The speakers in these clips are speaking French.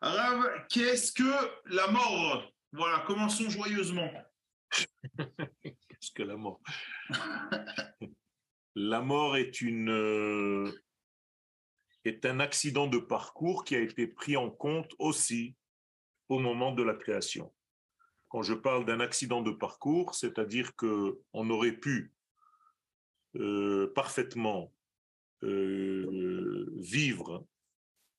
Arabe, qu'est-ce que la mort? Voilà, commençons joyeusement. qu'est-ce que la mort? La mort est une euh, est un accident de parcours qui a été pris en compte aussi au moment de la création. Quand je parle d'un accident de parcours, c'est-à-dire que on aurait pu euh, parfaitement euh, vivre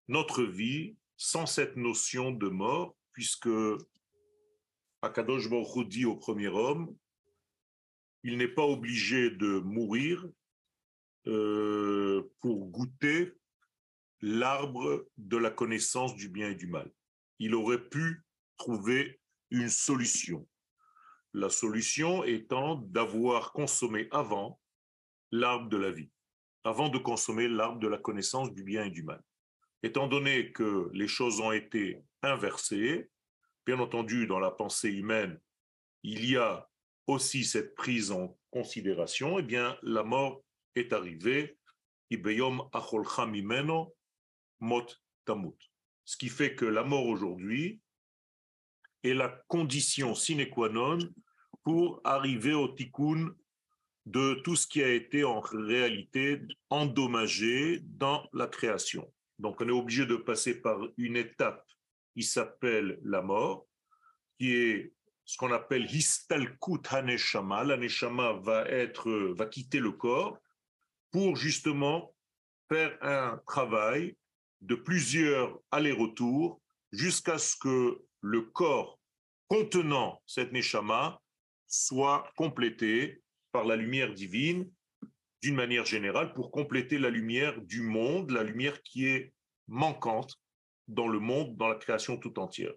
notre vie sans cette notion de mort, puisque Akadosh Baruch au premier homme, il n'est pas obligé de mourir euh, pour goûter l'arbre de la connaissance du bien et du mal. Il aurait pu trouver une solution. La solution étant d'avoir consommé avant l'arbre de la vie, avant de consommer l'arbre de la connaissance du bien et du mal. Étant donné que les choses ont été inversées, bien entendu, dans la pensée humaine, il y a aussi cette prise en considération, eh bien, la mort est arrivée. mot tamut. Ce qui fait que la mort aujourd'hui est la condition sine qua non pour arriver au tikkun de tout ce qui a été en réalité endommagé dans la création. Donc on est obligé de passer par une étape qui s'appelle la mort, qui est ce qu'on appelle histalkut haneshama. L'aneshama va être, va quitter le corps pour justement faire un travail de plusieurs allers-retours jusqu'à ce que le corps contenant cette neshama soit complété par la lumière divine d'une manière générale pour compléter la lumière du monde, la lumière qui est manquante dans le monde, dans la création tout entière.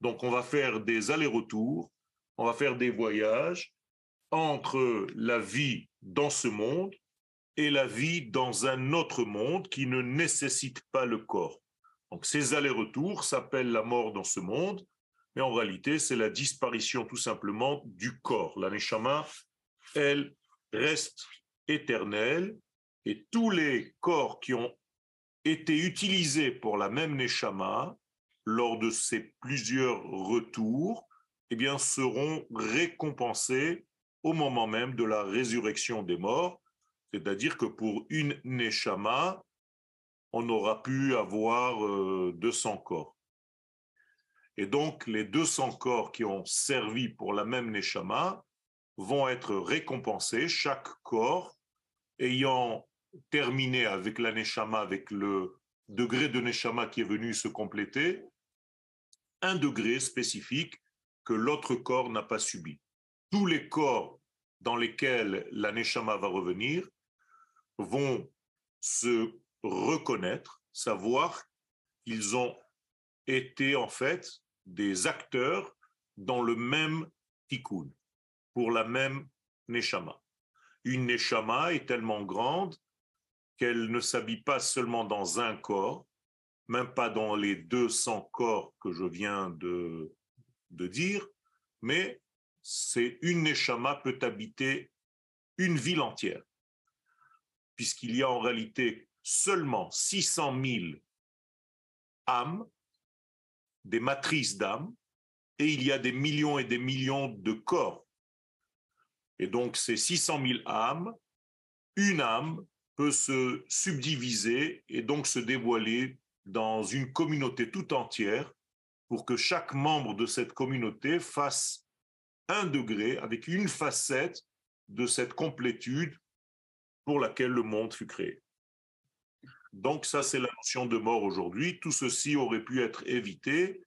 Donc on va faire des allers-retours, on va faire des voyages entre la vie dans ce monde et la vie dans un autre monde qui ne nécessite pas le corps. Donc ces allers-retours s'appellent la mort dans ce monde, mais en réalité c'est la disparition tout simplement du corps. La elle reste éternelle et tous les corps qui ont été utilisés pour la même neshama lors de ces plusieurs retours, eh bien seront récompensés au moment même de la résurrection des morts c'est-à-dire que pour une Neshama, on aura pu avoir 200 euh, corps. Et donc, les 200 corps qui ont servi pour la même Neshama vont être récompensés, chaque corps ayant terminé avec la Neshama, avec le degré de Neshama qui est venu se compléter, un degré spécifique que l'autre corps n'a pas subi. Tous les corps dans lesquels la Neshama va revenir vont se reconnaître, savoir qu'ils ont été en fait des acteurs dans le même tikkun, pour la même neshama. Une neshama est tellement grande qu'elle ne s'habille pas seulement dans un corps, même pas dans les 200 corps que je viens de, dire, mais c'est une neshama peut habiter une ville entière puisqu'il y a en réalité seulement 600 000 âmes, des matrices d'âmes, et il y a des millions et des millions de corps. Et donc ces 600 000 âmes, une âme peut se subdiviser et donc se dévoiler dans une communauté tout entière pour que chaque membre de cette communauté fasse un degré avec une facette de cette complétude pour laquelle le monde fut créé. Donc ça, c'est la notion de mort aujourd'hui. Tout ceci aurait pu être évité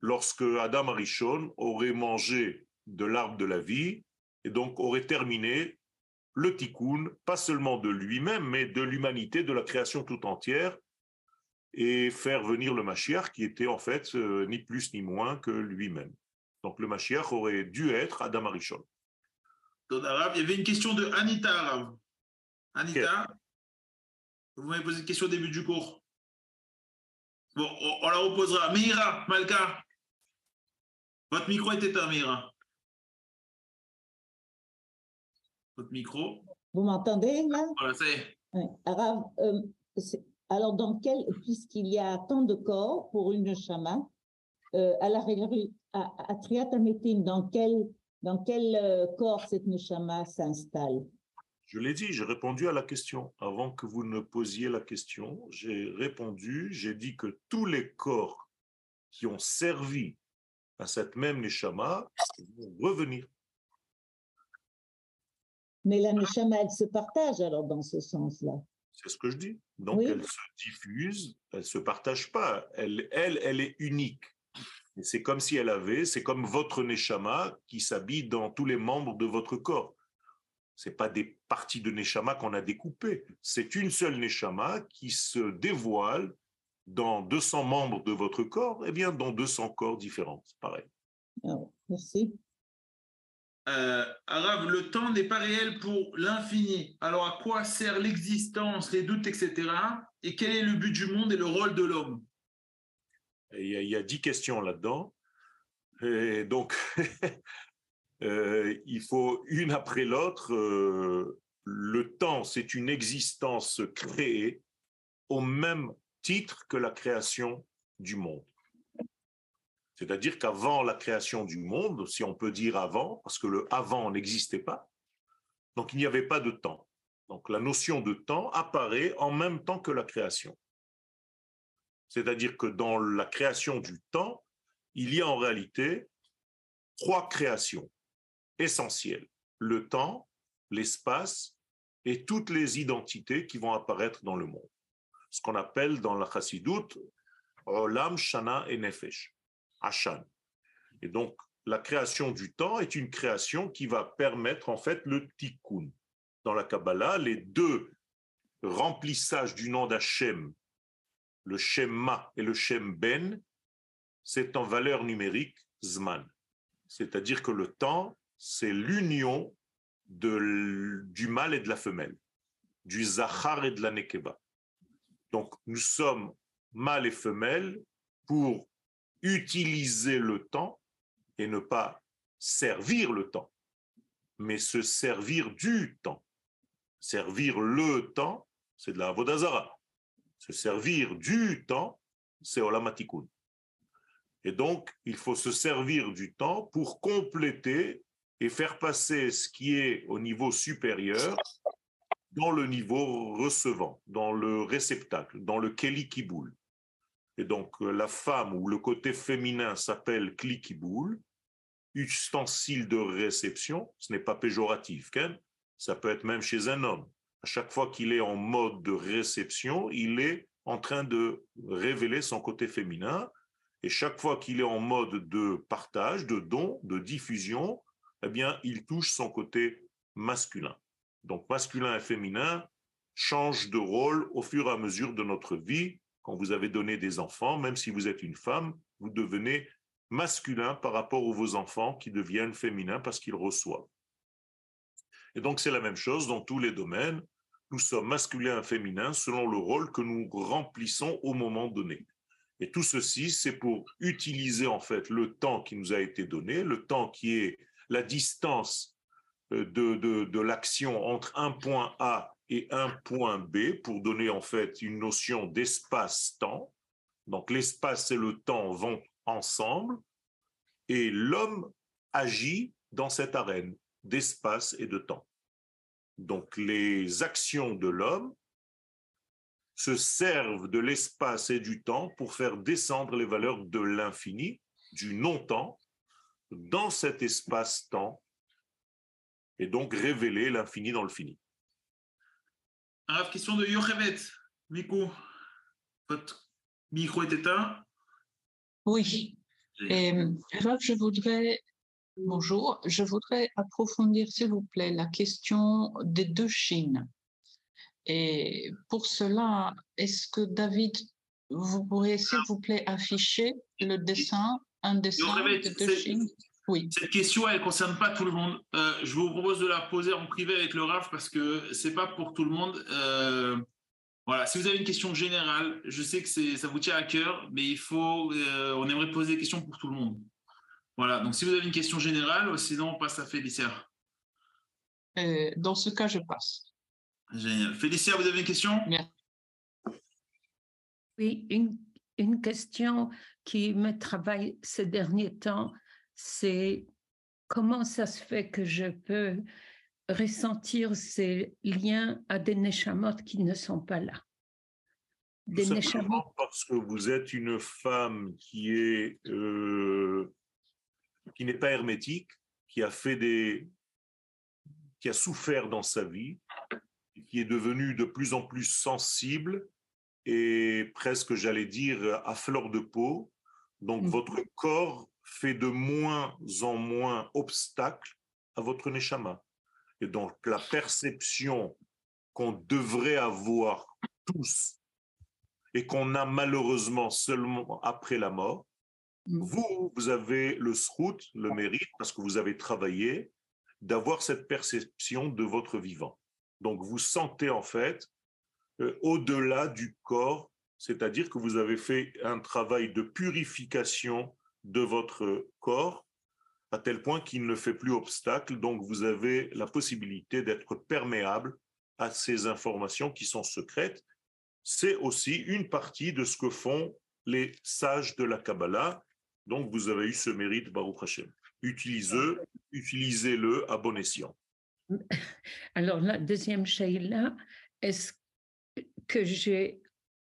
lorsque Adam Arishon aurait mangé de l'arbre de la vie et donc aurait terminé le tikkun, pas seulement de lui-même, mais de l'humanité, de la création tout entière, et faire venir le Mashiach, qui était en fait euh, ni plus ni moins que lui-même. Donc le Mashiach aurait dû être Adam Arishon. Il y avait une question de Anita, Anita, vous m'avez posé une question au début du cours. Bon, on, la reposera. Meira, Malka, votre micro est éteint, Meira. Votre micro. Vous m'entendez là? Voilà, c'est. Ouais. Arabe, euh, Alors, dans quel, puisqu'il y a tant de corps pour une neshama, euh, à la à, à Triatametim, dans quel, dans quel euh, corps cette neshama s'installe? Je l'ai dit, j'ai répondu à la question. Avant que vous ne posiez la question, j'ai répondu, j'ai dit que tous les corps qui ont servi à cette même neshama vont revenir. Mais la neshama, elle se partage alors dans ce sens-là. C'est ce que je dis. Donc elle se diffuse, elle ne se partage pas. Elle, elle, elle est unique. C'est comme si elle avait, c'est comme votre neshama qui s'habille dans tous les membres de votre corps. C'est pas des parties de neshama qu'on a découpées. C'est une seule neshama qui se dévoile dans 200 membres de votre corps, et eh bien dans 200 corps différents. C'est pareil. Ah, merci. Euh, Arabe, le temps n'est pas réel pour l'infini. Alors à quoi sert l'existence, les doutes, etc. Et quel est le but du monde et le rôle de l'homme? Il y, a, dix questions là-dedans. Et donc, euh, il faut une après l'autre. Euh, le temps, c'est une existence créée au même titre que la création du monde. C'est-à-dire qu'avant la création du monde, si on peut dire avant, parce que le avant n'existait pas, donc il n'y avait pas de temps. Donc la notion de temps apparaît en même temps que la création. C'est-à-dire que dans la création du temps, il y a en réalité trois créations essentielles. Le temps, l'espace et toutes les identités qui vont apparaître dans le monde. Ce qu'on appelle dans la chassidoute Olam, Shana et Nefesh. Hashan. Et donc, la création du temps est une création qui va permettre en fait le tikkun. Dans la Kabbalah, les deux remplissages du nom d'Hachem, le Shemma et le Shem Ben, c'est en valeur numérique Zman. C'est-à-dire que le temps, c'est l'union du mâle et de la femelle, du Zachar et de la Nekeba. Donc, nous sommes mâle et femelle pour utiliser le temps et ne pas servir le temps, mais se servir du temps. Servir le temps, c'est de la Vodazara. Se servir du temps, c'est Olamatikun. Et donc, il faut se servir du temps pour compléter et faire passer ce qui est au niveau supérieur dans le niveau recevant, dans le réceptacle, dans le keli kiboul. Et donc, euh, la femme ou le côté féminin s'appelle cliquiboule, ustensile de réception, ce n'est pas péjoratif, ça peut être même chez un homme. À chaque fois qu'il est en mode de réception, il est en train de révéler son côté féminin. Et chaque fois qu'il est en mode de partage, de don, de diffusion, eh bien, il touche son côté masculin. Donc, masculin et féminin changent de rôle au fur et à mesure de notre vie quand vous avez donné des enfants, même si vous êtes une femme, vous devenez masculin par rapport aux vos enfants qui deviennent féminins parce qu'ils reçoivent. Et donc c'est la même chose dans tous les domaines. Nous sommes masculins et féminins selon le rôle que nous remplissons au moment donné. Et tout ceci, c'est pour utiliser en fait le temps qui nous a été donné, le temps qui est la distance euh, de, de, de l'action entre un point A et un point B pour donner en fait une notion d'espace-temps. Donc l'espace et le temps vont ensemble et l'homme agit dans cette arène d'espace et de temps. Donc les actions de l'homme se servent de l'espace et du temps pour faire descendre les valeurs de l'infini, du non-temps, dans cet espace-temps, et donc révéler l'infini dans le fini. Alors, question de Yochevet. Miku, votre micro est éteint Oui. Euh, je voudrais, bonjour, je voudrais approfondir, s'il vous plaît, la question des deux Chines. Et pour cela, est-ce que David, vous pourriez, s'il vous plaît, afficher le dessin, un dessin des deux Chines? Oui. Cette question, elle ne concerne pas tout le monde. Euh, je vous propose de la poser en privé avec le RAF parce que ce n'est pas pour tout le monde. Euh, voilà, si vous avez une question générale, je sais que ça vous tient à cœur, mais il faut, euh, on aimerait poser des questions pour tout le monde. Voilà, donc si vous avez une question générale, sinon on passe à Félicia. dans ce cas, je passe. Génial. Félicia, vous avez une question? Oui, une, une question qui me travaille ces derniers temps, c'est comment ça se fait que je peux ressentir ces liens à des neshamot qui ne sont pas là. Des Tout parce que vous êtes une femme qui est euh, qui n'est pas hermétique, qui a fait des qui a souffert dans sa vie, qui est devenue de plus en plus sensible et presque, j'allais dire, à fleur de peau. Donc mmh. votre corps fait de moins en moins obstacle à votre neshama. Et donc la perception qu'on devrait avoir tous et qu'on a malheureusement seulement après la mort, mm. vous, vous avez le srout, le mérite, parce que vous avez travaillé, d'avoir cette perception de votre vivant. Donc vous sentez en fait euh, au-delà du corps, c'est-à-dire que vous avez fait un travail de purification de votre corps à tel point qu'il ne fait plus obstacle. Donc, vous avez la possibilité d'être perméable à ces informations qui sont secrètes. C'est aussi une partie de ce que font les sages de la Kabbalah. Donc, vous avez eu ce mérite, Baruch Hashem. Utilisez-le utilisez à bon escient. Alors, la deuxième là, est-ce que j'ai,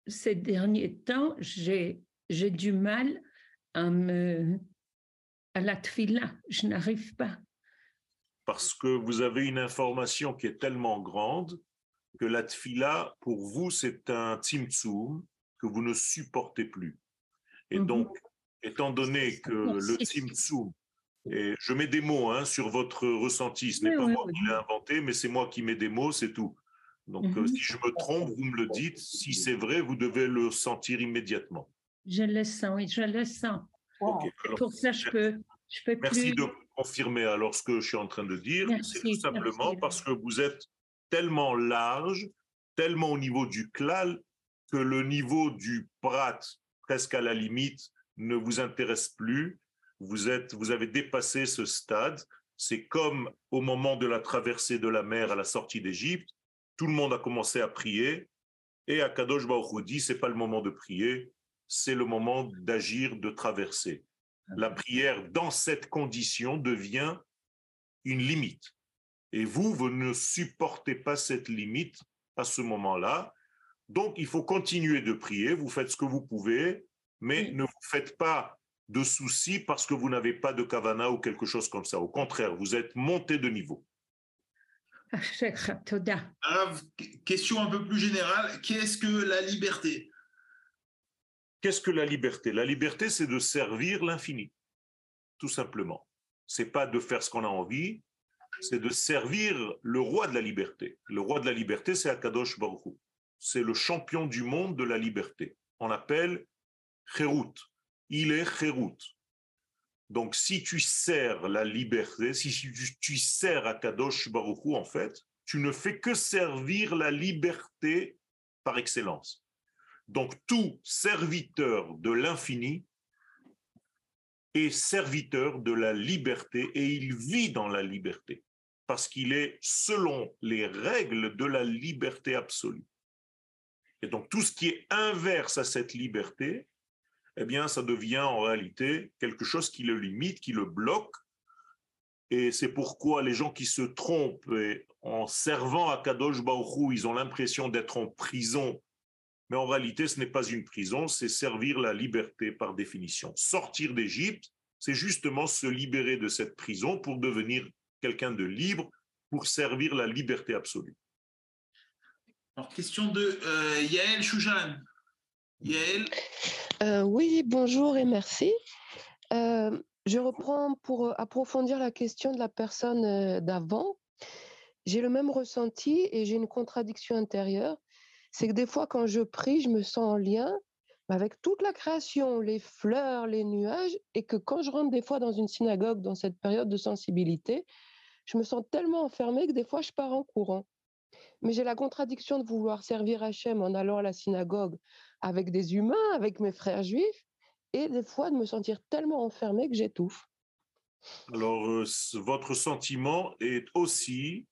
ces derniers temps, j'ai du mal à me à la tfila. Je n'arrive pas. Parce que vous avez une information qui est tellement grande que la tfila, pour vous, c'est un tzimtzum que vous ne supportez plus. Et mhm. donc, étant donné que le tzimtzum, et je mets des mots hein, sur votre ressenti, ce n'est pas moi qui l'ai inventé, mais c'est moi qui mets des mots, c'est tout. Donc, euh, mhm. si je me trompe, vous me le dites. Si c'est vrai, vous devez le sentir immédiatement. Je le sens, oui, je le sens. Pour ça, je peux, je peux Merci de confirmer alors ce que je suis en train de dire. C'est tout simplement parce que vous êtes tellement large, tellement au niveau du klal, que le niveau du prat, presque à la limite, ne vous intéresse plus. Vous, êtes, vous avez dépassé ce stade. C'est comme au moment de la traversée de la mer à la sortie d'Égypte. Tout le monde a commencé à prier. Et à Kadosh Baruch dit, c'est pas le moment de prier, c'est le moment d'agir, de traverser. La prière dans cette condition devient une limite. Et vous, vous ne supportez pas cette limite à ce moment-là. Donc, il faut continuer de prier. Vous faites ce que vous pouvez, mais ne vous faites pas de soucis parce que vous n'avez pas de kavana ou quelque chose comme ça. Au contraire, vous êtes monté de niveau. question un peu plus générale. Qu'est-ce que la liberté? Qu'est-ce que la liberté? La liberté, c'est de servir l'infini, tout simplement. C'est pas de faire ce qu'on a envie, c'est de servir le roi de la liberté. Le roi de la liberté, c'est Akadosh Baruch C'est le champion du monde de la liberté. On l'appelle Kherut. Il est Kherut. Donc, si tu sers la liberté, si tu, sers Akadosh Baruch en fait, tu ne fais que servir la liberté par excellence. Donc tout serviteur de l'infini est serviteur de la liberté et il vit dans la liberté parce qu'il est selon les règles de la liberté absolue. Et donc tout ce qui est inverse à cette liberté, eh bien ça devient en réalité quelque chose qui le limite, qui le bloque. Et c'est pourquoi les gens qui se trompent en servant à Kadosh Baruch ils ont l'impression d'être en prison mais en réalité, ce n'est pas une prison, c'est servir la liberté par définition. Sortir d'Égypte, c'est justement se libérer de cette prison pour devenir quelqu'un de libre, pour servir la liberté absolue. Alors, question de euh, Yael Choujan. Yael? Euh, Oui, bonjour et merci. Euh, je reprends pour approfondir la question de la personne d'avant. J'ai le même ressenti et j'ai une contradiction intérieure c'est que des fois, quand je prie, je me sens en lien avec toute la création, les fleurs, les nuages, et que quand je rentre des fois dans une synagogue, dans cette période de sensibilité, je me sens tellement enfermée que des fois, je pars en courant. Mais j'ai la contradiction de vouloir servir Hachem en allant à la synagogue avec des humains, avec mes frères juifs, et des fois de me sentir tellement enfermée que j'étouffe. Alors, euh, votre sentiment est aussi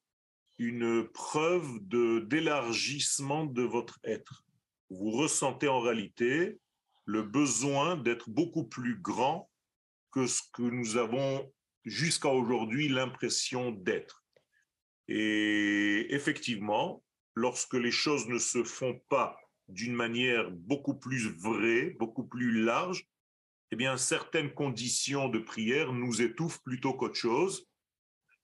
une preuve de d'élargissement de votre être. vous ressentez en réalité le besoin d'être beaucoup plus grand que ce que nous avons jusqu'à aujourd'hui l'impression d'être. Et effectivement, lorsque les choses ne se font pas d'une manière beaucoup plus vraie, beaucoup plus large, eh bien, certaines conditions de prière nous étouffent plutôt qu'autre chose.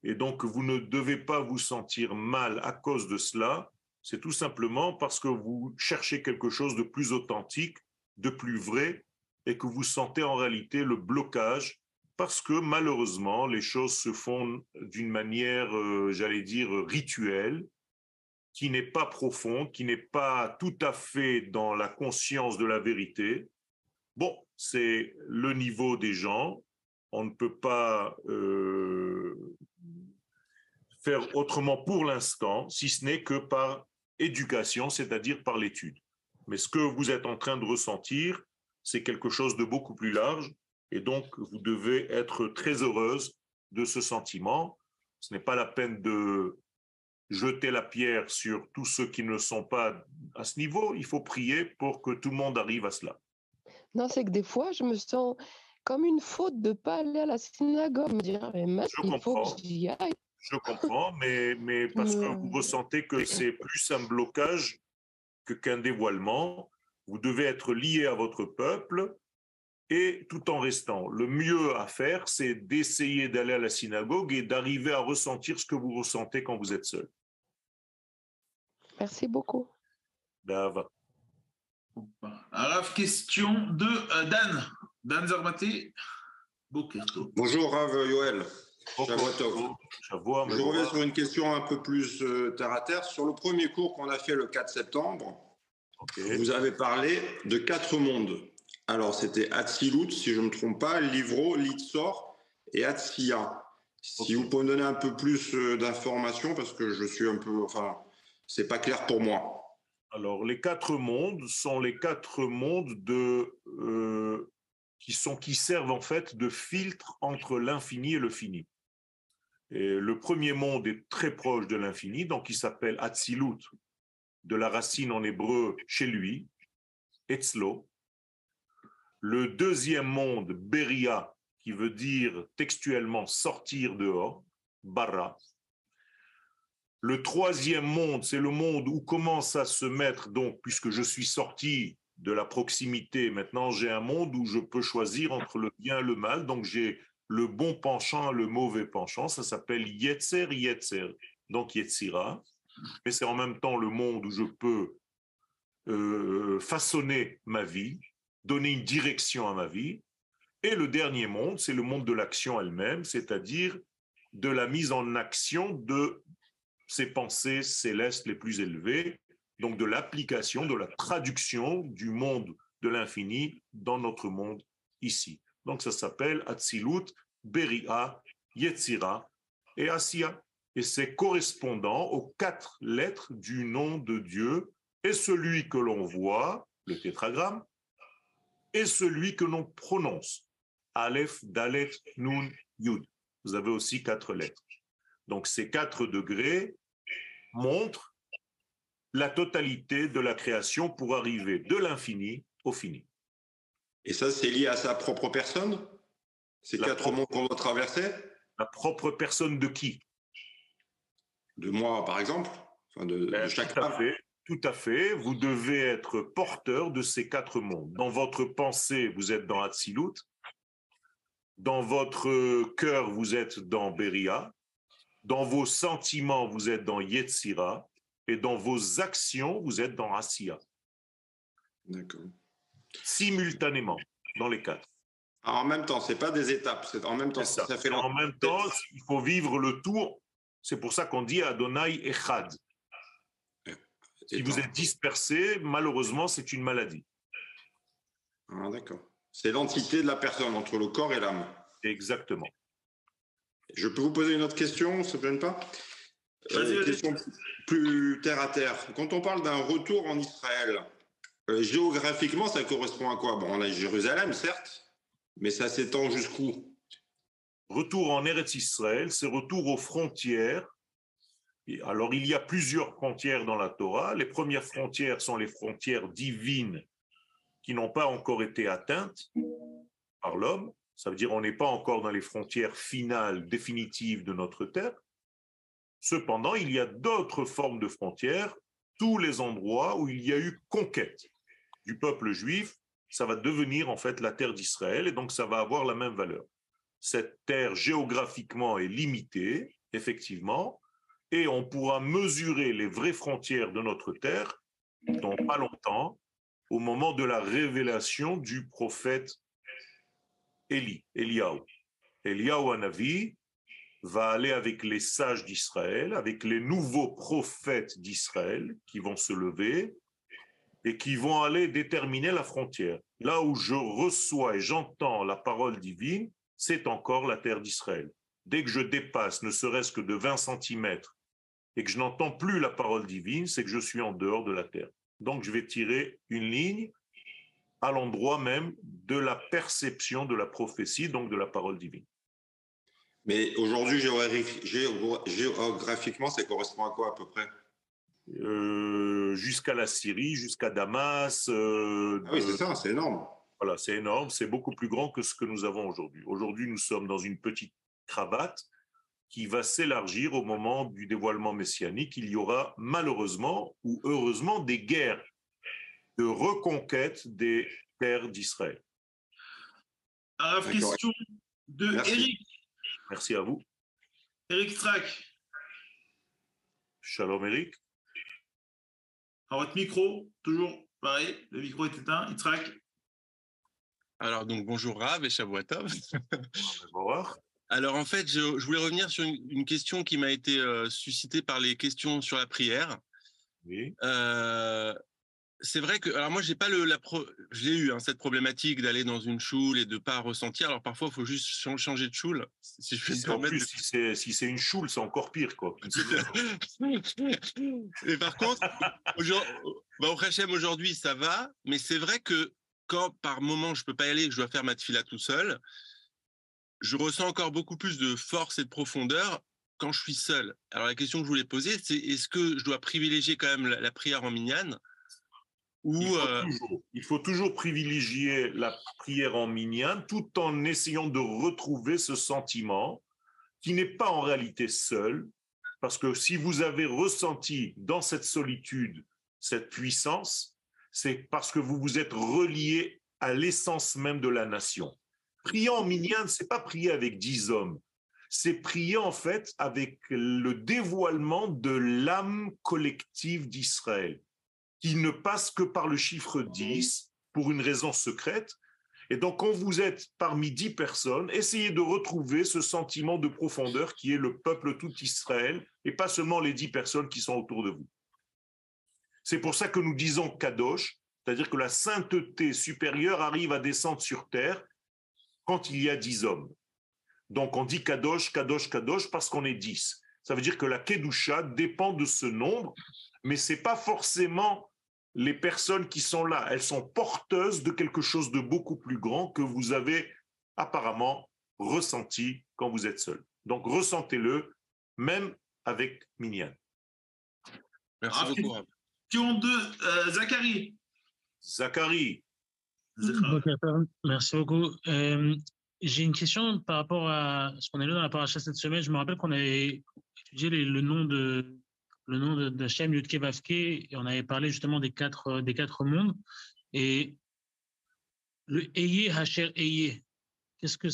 Et donc, vous ne devez pas vous sentir mal à cause de cela. C'est tout simplement parce que vous cherchez quelque chose de plus authentique, de plus vrai, et que vous sentez en réalité le blocage parce que malheureusement, les choses se font d'une manière, euh, j'allais dire, rituelle, qui n'est pas profonde, qui n'est pas tout à fait dans la conscience de la vérité. Bon, c'est le niveau des gens. On ne peut pas euh, faire autrement pour l'instant, si ce n'est que par éducation, c'est-à-dire par l'étude. Mais ce que vous êtes en train de ressentir, c'est quelque chose de beaucoup plus large et donc, vous devez être très heureuse de ce sentiment. Ce n'est pas la peine de jeter la pierre sur tous ceux qui ne sont pas à ce niveau. Il faut prier pour que tout le monde arrive à cela. Non, c'est que des fois, je me sens comme une faute de ne pas aller à la synagogue. Me dire, mais il comprends. faut que j'y aille. Je comprends, mais, mais parce que vous ressentez que c'est plus un blocage que qu'un dévoilement, vous devez être lié à votre peuple et tout en restant. Le mieux à faire, c'est d'essayer d'aller à la synagogue et d'arriver à ressentir ce que vous ressentez quand vous êtes seul. Merci beaucoup. Dava. Alors, question de euh, Dan. Dan Zarmaté. Bonjour Rav Yoel. Je reviens sur une question un peu plus euh, terre à terre. Sur le premier cours qu'on a fait le 4 septembre, vous avez parlé de quatre mondes. Alors, c'était Atzilut, si je ne me trompe pas, Livro, Litzor et Atsia. Si vous pouvez me donner un peu plus euh, d'informations, parce que je suis un peu. Enfin, c'est pas clair pour moi. Alors, les quatre mondes sont les quatre mondes de, euh, qui, sont, qui servent en fait de filtre entre l'infini et le fini. Et le premier monde est très proche de l'infini, donc il s'appelle Atzilut, de la racine en hébreu chez lui, Etzlo, le deuxième monde, Beria, qui veut dire textuellement sortir dehors, Bara. Le troisième monde, c'est le monde où commence à se mettre, donc, puisque je suis sorti de la proximité, maintenant j'ai un monde où je peux choisir entre le bien et le mal, donc j'ai le bon penchant et le mauvais penchant, ça s'appelle Yetzer Yetzer, donc Yetzira, mais c'est en même temps le monde où je peux euh, façonner ma vie, donner une direction à ma vie. Et le dernier monde, c'est le monde de l'action elle-même, c'est-à-dire de la mise en action de ces pensées célestes les plus élevées, donc de l'application, de la traduction du monde de l'infini dans notre monde ici. Donc ça s'appelle Atzilut, Beria, Yetzira et Asiya. Et c'est correspondant aux quatre lettres du nom de Dieu et celui que l'on voit, le tétragramme, et celui que l'on prononce. Aleph, Dalet, Nun, Yud. Vous avez aussi quatre lettres. Donc ces quatre degrés montrent la totalité de la création pour arriver de l'infini au fini. Et ça, c'est lié à sa propre personne? Ces quatre mondes qu'on doit traverser? La propre personne de qui? De moi, par exemple? Enfin de, ben, chaque femme? tout à fait. Vous devez être porteur de ces quatre mondes. Dans votre pensée, vous êtes dans Hatzilut. Dans votre cœur, vous êtes dans Beria. Dans vos sentiments, vous êtes dans Yetzira. Et dans vos actions, vous êtes dans Asiya. D'accord. Simultanément, dans les quatre. en même temps, c'est pas des étapes. En même temps. Ça. fait en même temps, il faut vivre le tour. C'est pour ça qu'on dit Adonai Echad. Si vous êtes dispersé, malheureusement, c'est une maladie. Ah, d'accord. C'est l'entité de la personne entre le corps et l'âme. Exactement. Je peux vous poser une autre question, ça ne gêne pas? Une question plus terre à terre. Quand on parle d'un retour en Israël, euh, géographiquement, ça correspond à quoi? Bon, on a Jérusalem, certes, mais ça s'étend jusqu'où? Retour en Eretz Israël, c'est retour aux frontières Alors, il y a plusieurs frontières dans la Torah. Les premières frontières sont les frontières divines qui n'ont pas encore été atteintes par l'homme. Ça veut dire on n'est pas encore dans les frontières finales, définitives de notre terre. Cependant, il y a d'autres formes de frontières, tous les endroits où il y a eu conquête du peuple juif, ça va devenir en fait la terre d'Israël et donc ça va avoir la même valeur. Cette terre géographiquement est limitée, effectivement, et on pourra mesurer les vraies frontières de notre terre dans pas longtemps, au moment de la révélation du prophète Élie, Eliaou. Eliaou Anavi va aller avec les sages d'Israël, avec les nouveaux prophètes d'Israël qui vont se lever et qui vont aller déterminer la frontière. Là où je reçois et j'entends la parole divine, c'est encore la terre d'Israël. Dès que je dépasse ne serait-ce que de 20 cm et que je n'entends plus la parole divine, c'est que je suis en dehors de la terre. Donc je vais tirer une ligne à l'endroit même de la perception de la prophétie, donc de la parole divine. Mais aujourd'hui, géographiquement, ça correspond à quoi à peu près? Euh, Jusqu'à la Syrie, jusqu'à Damas. Euh, ah oui, c'est ça, c'est énorme. Voilà, c'est énorme, c'est beaucoup plus grand que ce que nous avons aujourd'hui. Aujourd'hui, nous sommes dans une petite cravate qui va s'élargir au moment du dévoilement messianique. Il y aura malheureusement ou heureusement des guerres de reconquête des terres d'Israël. Alors, question de Eric. Merci à vous. Eric Strack. Shalom Eric. À votre micro, toujours pareil, le micro est éteint, Yitzhak. Alors, donc, bonjour Rav et Shavuatov. Bonjour. Alors en fait, je, voulais revenir sur une, question qui m'a été euh, suscitée par les questions sur la prière. Oui. Euh, c'est vrai que alors moi j'ai pas le la j'ai eu hein, cette problématique d'aller dans une choule et de pas ressentir. Alors parfois il faut juste changer de choule. Si je puis en plus si c'est si c'est une choule c'est encore pire quoi. et par contre bah, au Hachem aujourd'hui ça va, mais c'est vrai que quand par moment je peux pas y aller, je dois faire ma tefila tout seul, je ressens encore beaucoup plus de force et de profondeur quand je suis seul. Alors la question que je voulais poser, c'est est-ce que je dois privilégier quand même la, prière en minyan ou il, faut euh, toujours, il faut toujours privilégier la prière en minyan tout en essayant de retrouver ce sentiment qui n'est pas en réalité seul, parce que si vous avez ressenti dans cette solitude cette puissance, c'est parce que vous vous êtes relié à l'essence même de la nation. Prier en minyan, c'est pas prier avec dix hommes. C'est prier en fait avec le dévoilement de l'âme collective d'Israël, qui ne passe que par le chiffre 10 pour une raison secrète. Et donc, quand vous êtes parmi dix personnes, essayez de retrouver ce sentiment de profondeur qui est le peuple tout Israël et pas seulement les dix personnes qui sont autour de vous. C'est pour ça que nous disons Kadosh, c'est-à-dire que la sainteté supérieure arrive à descendre sur terre quand il y a dix hommes. Donc on dit Kadosh, Kadosh, Kadosh parce qu'on est dix. Ça veut dire que la Kedusha dépend de ce nombre, mais c'est pas forcément les personnes qui sont là. Elles sont porteuses de quelque chose de beaucoup plus grand que vous avez apparemment ressenti quand vous êtes seul. Donc ressentez-le, même avec Minyan. Merci ah, beaucoup. Question de euh, Zachary. Zachary. Merci beaucoup. Euh, j'ai une question par rapport à ce qu'on a lu dans la paracha cette semaine. Je me rappelle qu'on avait étudié le nom de le nom d'Hachem Yudke Vavke et on avait parlé justement des quatre des quatre mondes et le Eye Hacher Eye. Qu'est-ce que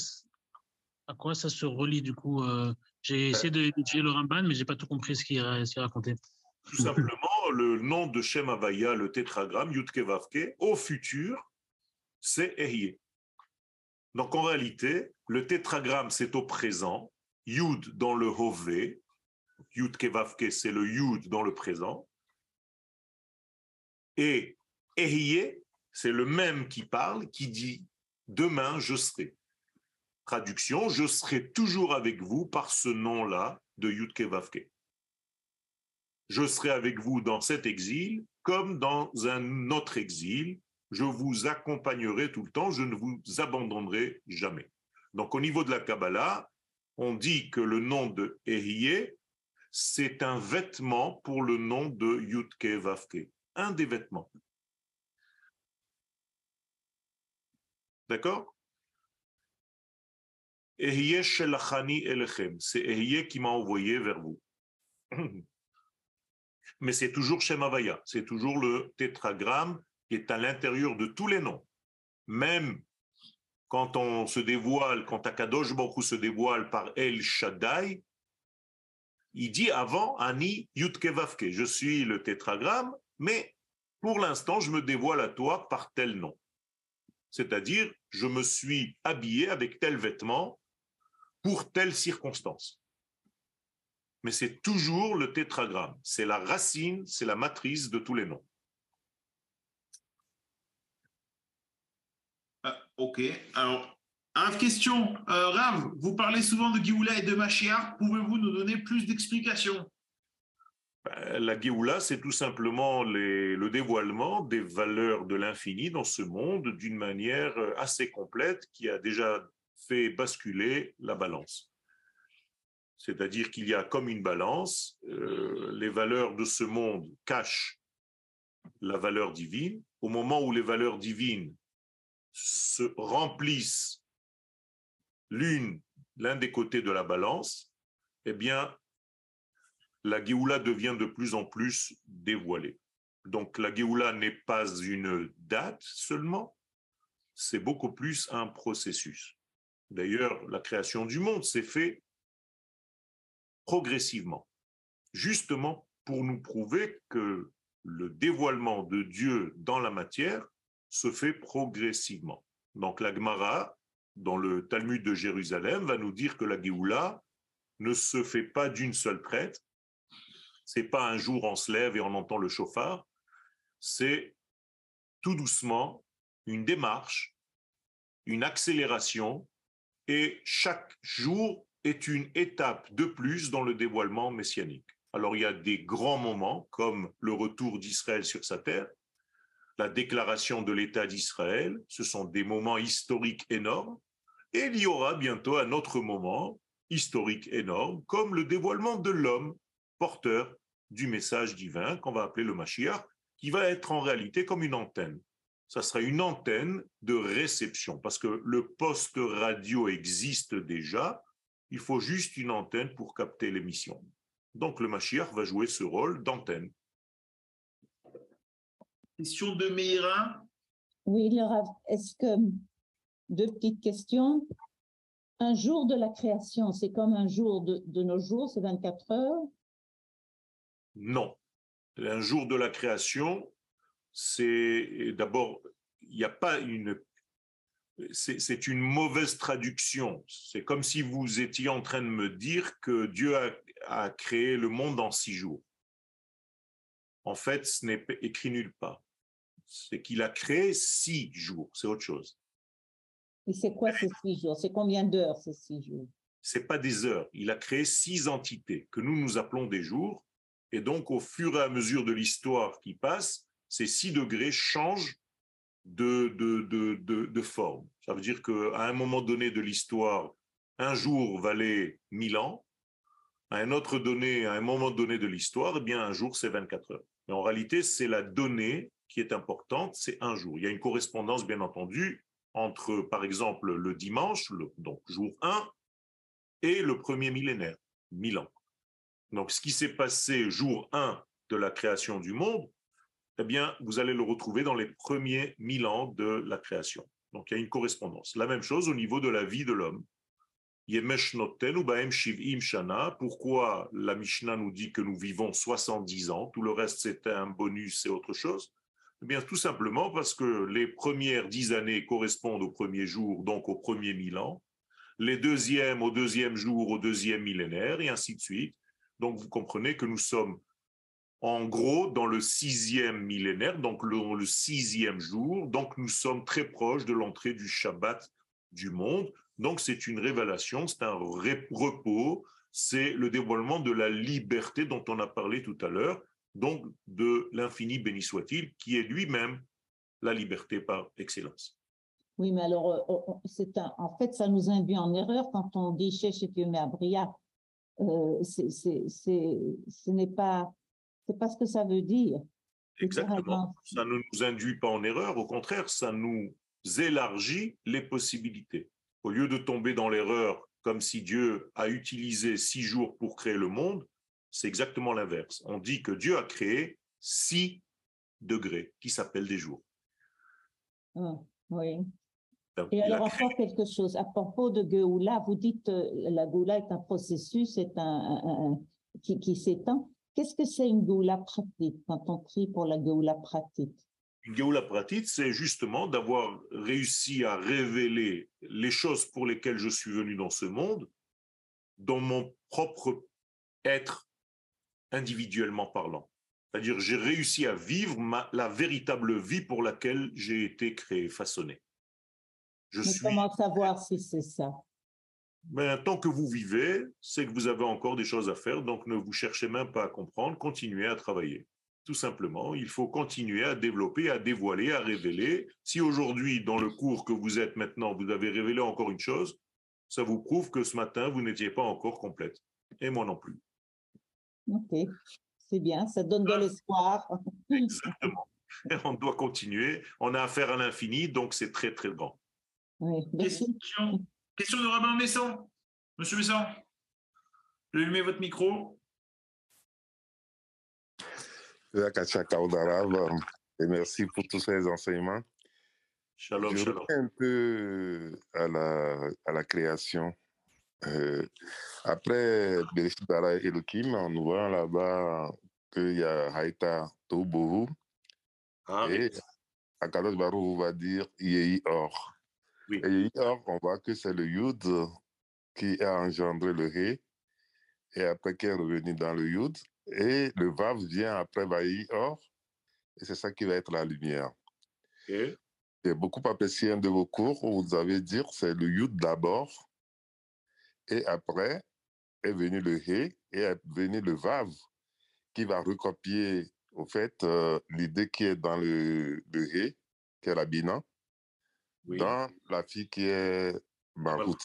à quoi ça se relie du coup euh, J'ai essayé d'étudier le Ramban, mais j'ai pas tout compris ce qu'il racontait. Tout simplement, le nom de Shem Avaya, le tétragramme Yudke Vavke, au futur, c'est Ehyeh. Donc en réalité, le tétragramme, c'est au présent, Yud dans le Hové, Yud Kevavke, c'est le Yud dans le présent, et Ehyeh, c'est le même qui parle, qui dit demain je serai. Traduction, je serai toujours avec vous par ce nom-là de Yud Kevavke. Je serai avec vous dans cet exil comme dans un autre exil, je vous accompagnerai tout le temps, je ne vous abandonnerai jamais. Donc au niveau de la Kabbalah, on dit que le nom de Ehyeh, c'est un vêtement pour le nom de Yutke Vavke, un des vêtements. D'accord? C'est Ehyeh qui m'a envoyé vers vous. Mais c'est toujours Shemavaya, c'est toujours le tétragramme qui est à l'intérieur de tous les noms. Même quand on se dévoile, quand Akadosh Baruch se dévoile par El Shaddai, il dit avant Ani Yutke Vavke, je suis le tétragramme, mais pour l'instant, je me dévoile à toi par tel nom. C'est-à-dire, je me suis habillé avec tel vêtement pour telle circonstance. Mais c'est toujours le tétragramme. C'est la racine, c'est la matrice de tous les noms. Ah, ok. Alors, une question. Euh, Rav, vous parlez souvent de Géoula et de Mashiach. Pouvez-vous nous donner plus d'explications? Ben, la Géoula, c'est tout simplement le dévoilement des valeurs de l'infini dans ce monde d'une manière euh, assez complète qui a déjà fait basculer la balance. C'est-à-dire qu'il y a comme une balance, euh, les valeurs de ce monde cachent la valeur divine. Au moment où les valeurs divines se remplissent l'une, l'un des côtés de la balance, eh bien, la Géoula devient de plus en plus dévoilée. Donc la Géoula n'est pas une date seulement, c'est beaucoup plus un processus. D'ailleurs, la création du monde s'est faite progressivement, justement pour nous prouver que le dévoilement de Dieu dans la matière se fait progressivement. Donc la Gemara, dans le Talmud de Jérusalem, va nous dire que la Géoula ne se fait pas d'une seule traite. C'est pas un jour on se lève et on entend le chauffard. C'est tout doucement une démarche, une accélération et chaque jour est une étape de plus dans le dévoilement messianique. Alors il y a des grands moments comme le retour d'Israël sur sa terre, la déclaration de l'État d'Israël, ce sont des moments historiques énormes, et il y aura bientôt un autre moment historique énorme comme le dévoilement de l'homme porteur du message divin qu'on va appeler le Mashiach, qui va être en réalité comme une antenne ça sera une antenne de réception, parce que le poste radio existe déjà, il faut juste une antenne pour capter l'émission. Donc le Mashiach va jouer ce rôle d'antenne. Question de Meira? Oui, Laura, est-ce que, deux petites questions. Un jour de la création, c'est comme un jour de, nos jours, c'est 24 heures? Non. Un jour de la création, c'est d'abord, il n'y a pas une... C'est une mauvaise traduction. C'est comme si vous étiez en train de me dire que Dieu a, a créé le monde en six jours. En fait, ce n'est écrit nulle part. C'est qu'il a créé six jours, c'est autre chose. Et c'est quoi ces six jours? C'est combien d'heures ces six jours? C'est pas des heures. Il a créé six entités que nous nous appelons des jours. Et donc, au fur et à mesure de l'histoire qui passe, ces 6 degrés changent de, de, forme. Ça veut dire qu'à un moment donné de l'histoire, un jour valait 1000 ans, à un autre donné, à un moment donné de l'histoire, eh bien un jour c'est 24 heures. Mais en réalité, c'est la donnée qui est importante, c'est un jour. Il y a une correspondance, bien entendu, entre, par exemple, le dimanche, donc jour 1, et le premier millénaire, 1000 ans. Donc, ce qui s'est passé jour 1 de la création du monde, eh bien, vous allez le retrouver dans les premiers mille ans de la création. Donc, il y a une correspondance. La même chose au niveau de la vie de l'homme. Pourquoi la Mishnah nous dit que nous vivons 70 ans? Tout le reste, c'est un bonus, c'est autre chose. Eh bien, tout simplement parce que les premières dix années correspondent au premier jour, donc au premier mille ans. Les deuxièmes au deuxième jour, au deuxième millénaire, et ainsi de suite. Donc, vous comprenez que nous sommes en gros dans le sixième millénaire, donc le, le sixième jour. Donc nous sommes très proches de l'entrée du Shabbat du monde. Donc c'est une révélation, c'est un repos, c'est le dévoilement de la liberté dont on a parlé tout à l'heure, donc de l'infini béni soit-il, qui est lui-même la liberté par excellence. Oui, mais alors, euh, c'est en fait, ça nous induit en erreur quand on dit chez Bria euh, ce n'est pas, pas ce que ça veut dire. Exactement. Ça ne nous induit pas en erreur, au contraire, ça nous élargit les possibilités. Au lieu de tomber dans l'erreur comme si Dieu a utilisé six jours pour créer le monde, c'est exactement l'inverse. On dit que Dieu a créé six degrés qui s'appellent des jours. Ah, oui. Et alors encore quelque chose, à propos de Geoula, vous dites euh, la Geoula est un processus c'est un, qui, qui s'étend. Qu'est-ce que c'est une Geoula pratique quand on prie pour la Geoula pratique? Une Geoula pratique, c'est justement d'avoir réussi à révéler les choses pour lesquelles je suis venu dans ce monde dans mon propre être individuellement parlant. C'est-à-dire, j'ai réussi à vivre la véritable vie pour laquelle j'ai été créé, façonné. Je Mais comment savoir si c'est ça? Mais tant que vous vivez, c'est que vous avez encore des choses à faire, donc ne vous cherchez même pas à comprendre, continuez à travailler. Tout simplement, il faut continuer à développer, à dévoiler, à révéler. Si aujourd'hui, dans le cours que vous êtes maintenant, vous avez révélé encore une chose, ça vous prouve que ce matin, vous n'étiez pas encore complète. Et moi non plus. Ok, c'est bien, ça donne de ah. l'espoir. Exactement. On doit continuer. On a affaire à l'infini, donc c'est très, très grand. Question, question de Rabbin Messan. Monsieur Messan, je vais votre micro. Et merci pour tous ces enseignements. Shalom, je shalom. un peu à la, à la création. Euh, après Bereshit Bara Elohim, on voit là-bas qu'il y a Haïta Toubohu. Ah, et Akadosh Barou va dire Yehi Or. Et Or, on voit que c'est le Yud qui a engendré le Ré et après qui est revenu dans le Yud. Et le Vav vient après Vaï Or. Et c'est ça qui va être la lumière. J'ai beaucoup apprécié un de vos cours où vous avez dit c'est le Yud d'abord et après est venu le Hé et est venu le Vav qui va recopier au fait euh, l'idée qui est dans le, le Hé, qui est la Bina, dans la fille qui est Barout.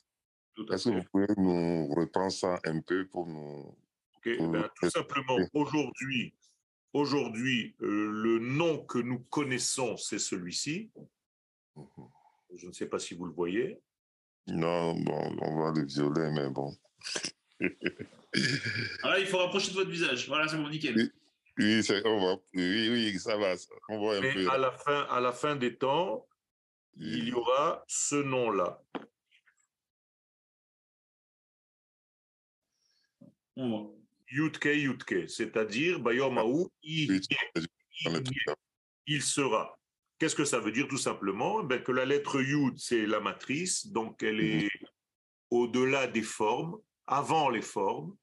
Est-ce que vous pouvez nous reprendre ça un peu pour nous... Ben, tout simplement, aujourd'hui, aujourd'hui euh, le nom que nous connaissons, c'est celui-ci. Mmh Je ne sais pas si vous le voyez. Non, bon, on voit le violet, mais bon. ah, il faut rapprocher de votre visage. Voilà, c'est bon, nickel. Oui, oui, oui, oui, ça va. On voit un mais peu. À la, fin, à la fin des temps, il y aura ce nom-là. Yutke, Yutke, c'est-à-dire il sera. Qu'est-ce que ça veut dire tout simplement? Ben, Que la lettre Yud, c'est la matrice, donc elle est au-delà des formes, avant les formes.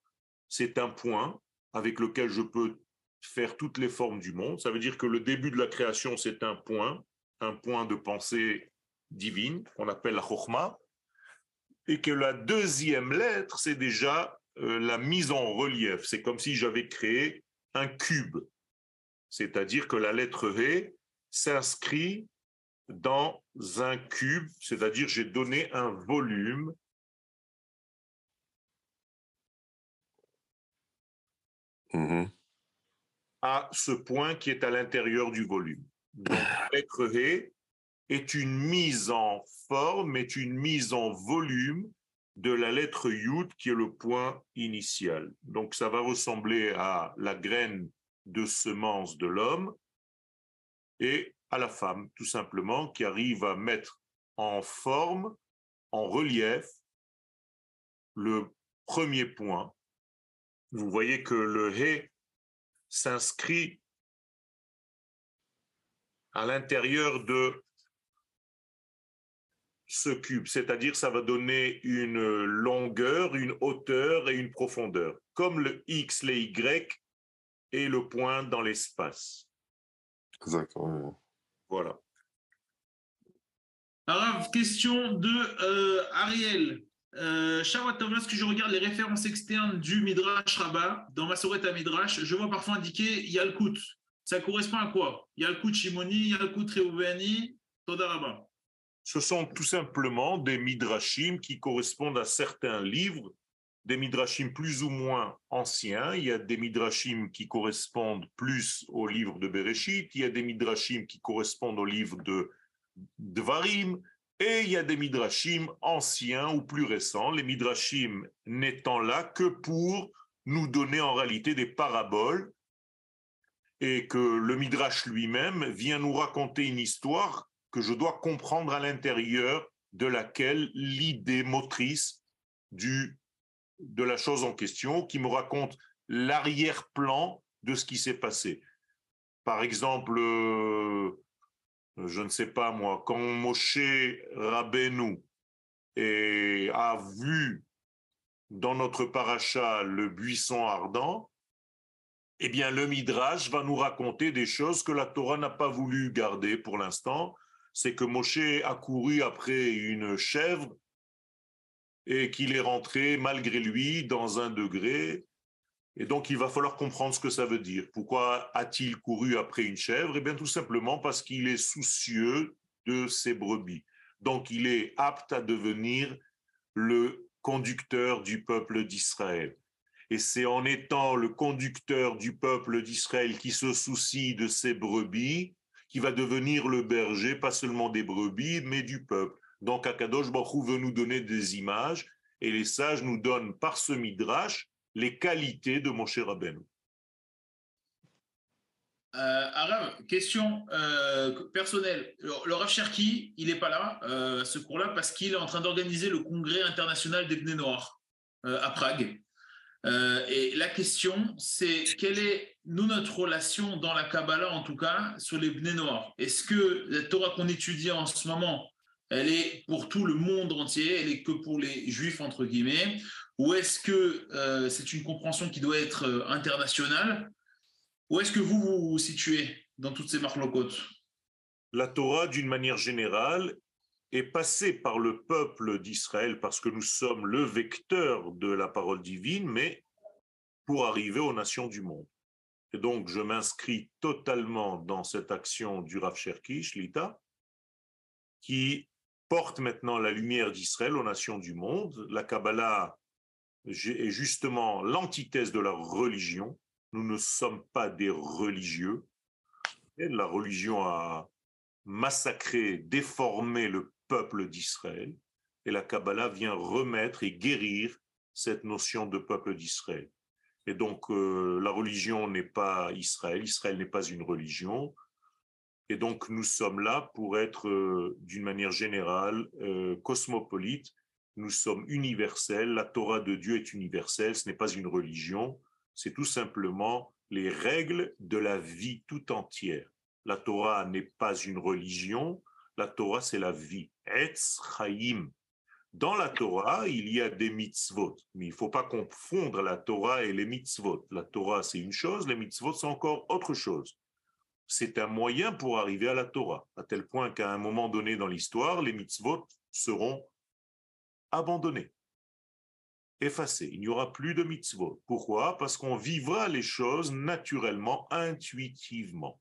C'est un point avec lequel je peux faire toutes les formes du monde. Ça veut dire que le début de la création, c'est un point, un point de pensée divine qu'on appelle la Chokhmah, et que la deuxième lettre, c'est déjà euh, la mise en relief. C'est comme si j'avais créé un cube. C'est-à-dire que la lettre V, s'inscrit dans un cube, c'est-à-dire j'ai donné un volume mm-hmm. à ce point qui est à l'intérieur du volume. Donc, lettre V est une mise en forme, est une mise en volume de la lettre Yud qui est le point initial. Donc ça va ressembler à la graine de semence de l'homme et à la femme, tout simplement, qui arrive à mettre en forme, en relief, le premier point. Vous voyez que le He s'inscrit à l'intérieur de ce cube, c'est-à-dire ça va donner une longueur, une hauteur et une profondeur, comme le X, le Y et le point dans l'espace. Exactement. Voilà. Alors, question de euh, Ariel. Euh, lorsque je regarde les références externes du Midrash Rabbah, dans ma à Midrash, je vois parfois indiqué Yalkut. Ça correspond à quoi? Yalkut Shimoni, Yalkut Reuveni, Toda Ce sont tout simplement des Midrashim qui correspondent à certains livres des midrashim plus ou moins anciens. Il y a des midrashim qui correspondent plus au livre de Bereshit, il y a des midrashim qui correspondent au livre de Dvarim, et il y a des midrashim anciens ou plus récents, les midrashim n'étant là que pour nous donner en réalité des paraboles et que le midrash lui-même vient nous raconter une histoire que je dois comprendre à l'intérieur de laquelle l'idée motrice du, de la chose en question, qui me raconte l'arrière-plan de ce qui s'est passé. Par exemple, euh, je ne sais pas moi, quand Moshe Rabbeinu a vu dans notre paracha le buisson ardent, eh bien le Midrash va nous raconter des choses que la Torah n'a pas voulu garder pour l'instant. C'est que Moshe a couru après une chèvre et qu'il est rentré malgré lui dans un degré et donc, il va falloir comprendre ce que ça veut dire. Pourquoi a-t-il couru après une chèvre? Eh bien, tout simplement parce qu'il est soucieux de ses brebis. Donc, il est apte à devenir le conducteur du peuple d'Israël. Et c'est en étant le conducteur du peuple d'Israël qui se soucie de ses brebis qui va devenir le berger, pas seulement des brebis, mais du peuple. Donc, Akadosh Baruch veut nous donner des images, et les sages nous donnent par ce midrash les qualités de Moshe Rabbeinu. Euh, question euh, personnelle. Le, Rav Cherki, il n'est pas là, euh, ce cours-là, parce qu'il est en train d'organiser le congrès international des Bnei Noirs euh, à Prague. et la question, c'est quelle est, nous, notre relation dans la Kabbalah, en tout cas, sur les Bnei Noirs? Est-ce que la Torah qu'on étudie en ce moment, elle est pour tout le monde entier, elle est que pour les juifs, entre guillemets, ou est-ce que euh, c'est une compréhension qui doit être euh, internationale? Où est-ce que vous vous, situez dans toutes ces marques La Torah, d'une manière générale, est passée par le peuple d'Israël parce que nous sommes le vecteur de la parole divine, mais pour arriver aux nations du monde. Et donc, je m'inscris totalement dans cette action du Rav Cherkish, l'Ita, qui porte maintenant la lumière d'Israël aux nations du monde. La Kabbalah est justement l'antithèse de la religion. Nous ne sommes pas des religieux. La religion a massacré, déformé le peuple d'Israël. Et la Kabbalah vient remettre et guérir cette notion de peuple d'Israël. Et donc, euh, la religion n'est pas Israël, Israël n'est pas une religion. Et donc, nous sommes là pour être, euh, d'une manière générale, euh, cosmopolite nous sommes universels, la Torah de Dieu est universelle, ce n'est pas une religion, c'est tout simplement les règles de la vie tout entière. La Torah n'est pas une religion, la Torah c'est la vie. Etz Chaim. Dans la Torah, il y a des mitzvot, mais il ne faut pas confondre la Torah et les mitzvot. La Torah c'est une chose, les mitzvot c'est encore autre chose. C'est un moyen pour arriver à la Torah, à tel point qu'à un moment donné dans l'histoire, les mitzvot seront abandonné, effacé. Il n'y aura plus de mitzvot. Pourquoi? Parce qu'on vivra les choses naturellement, intuitivement.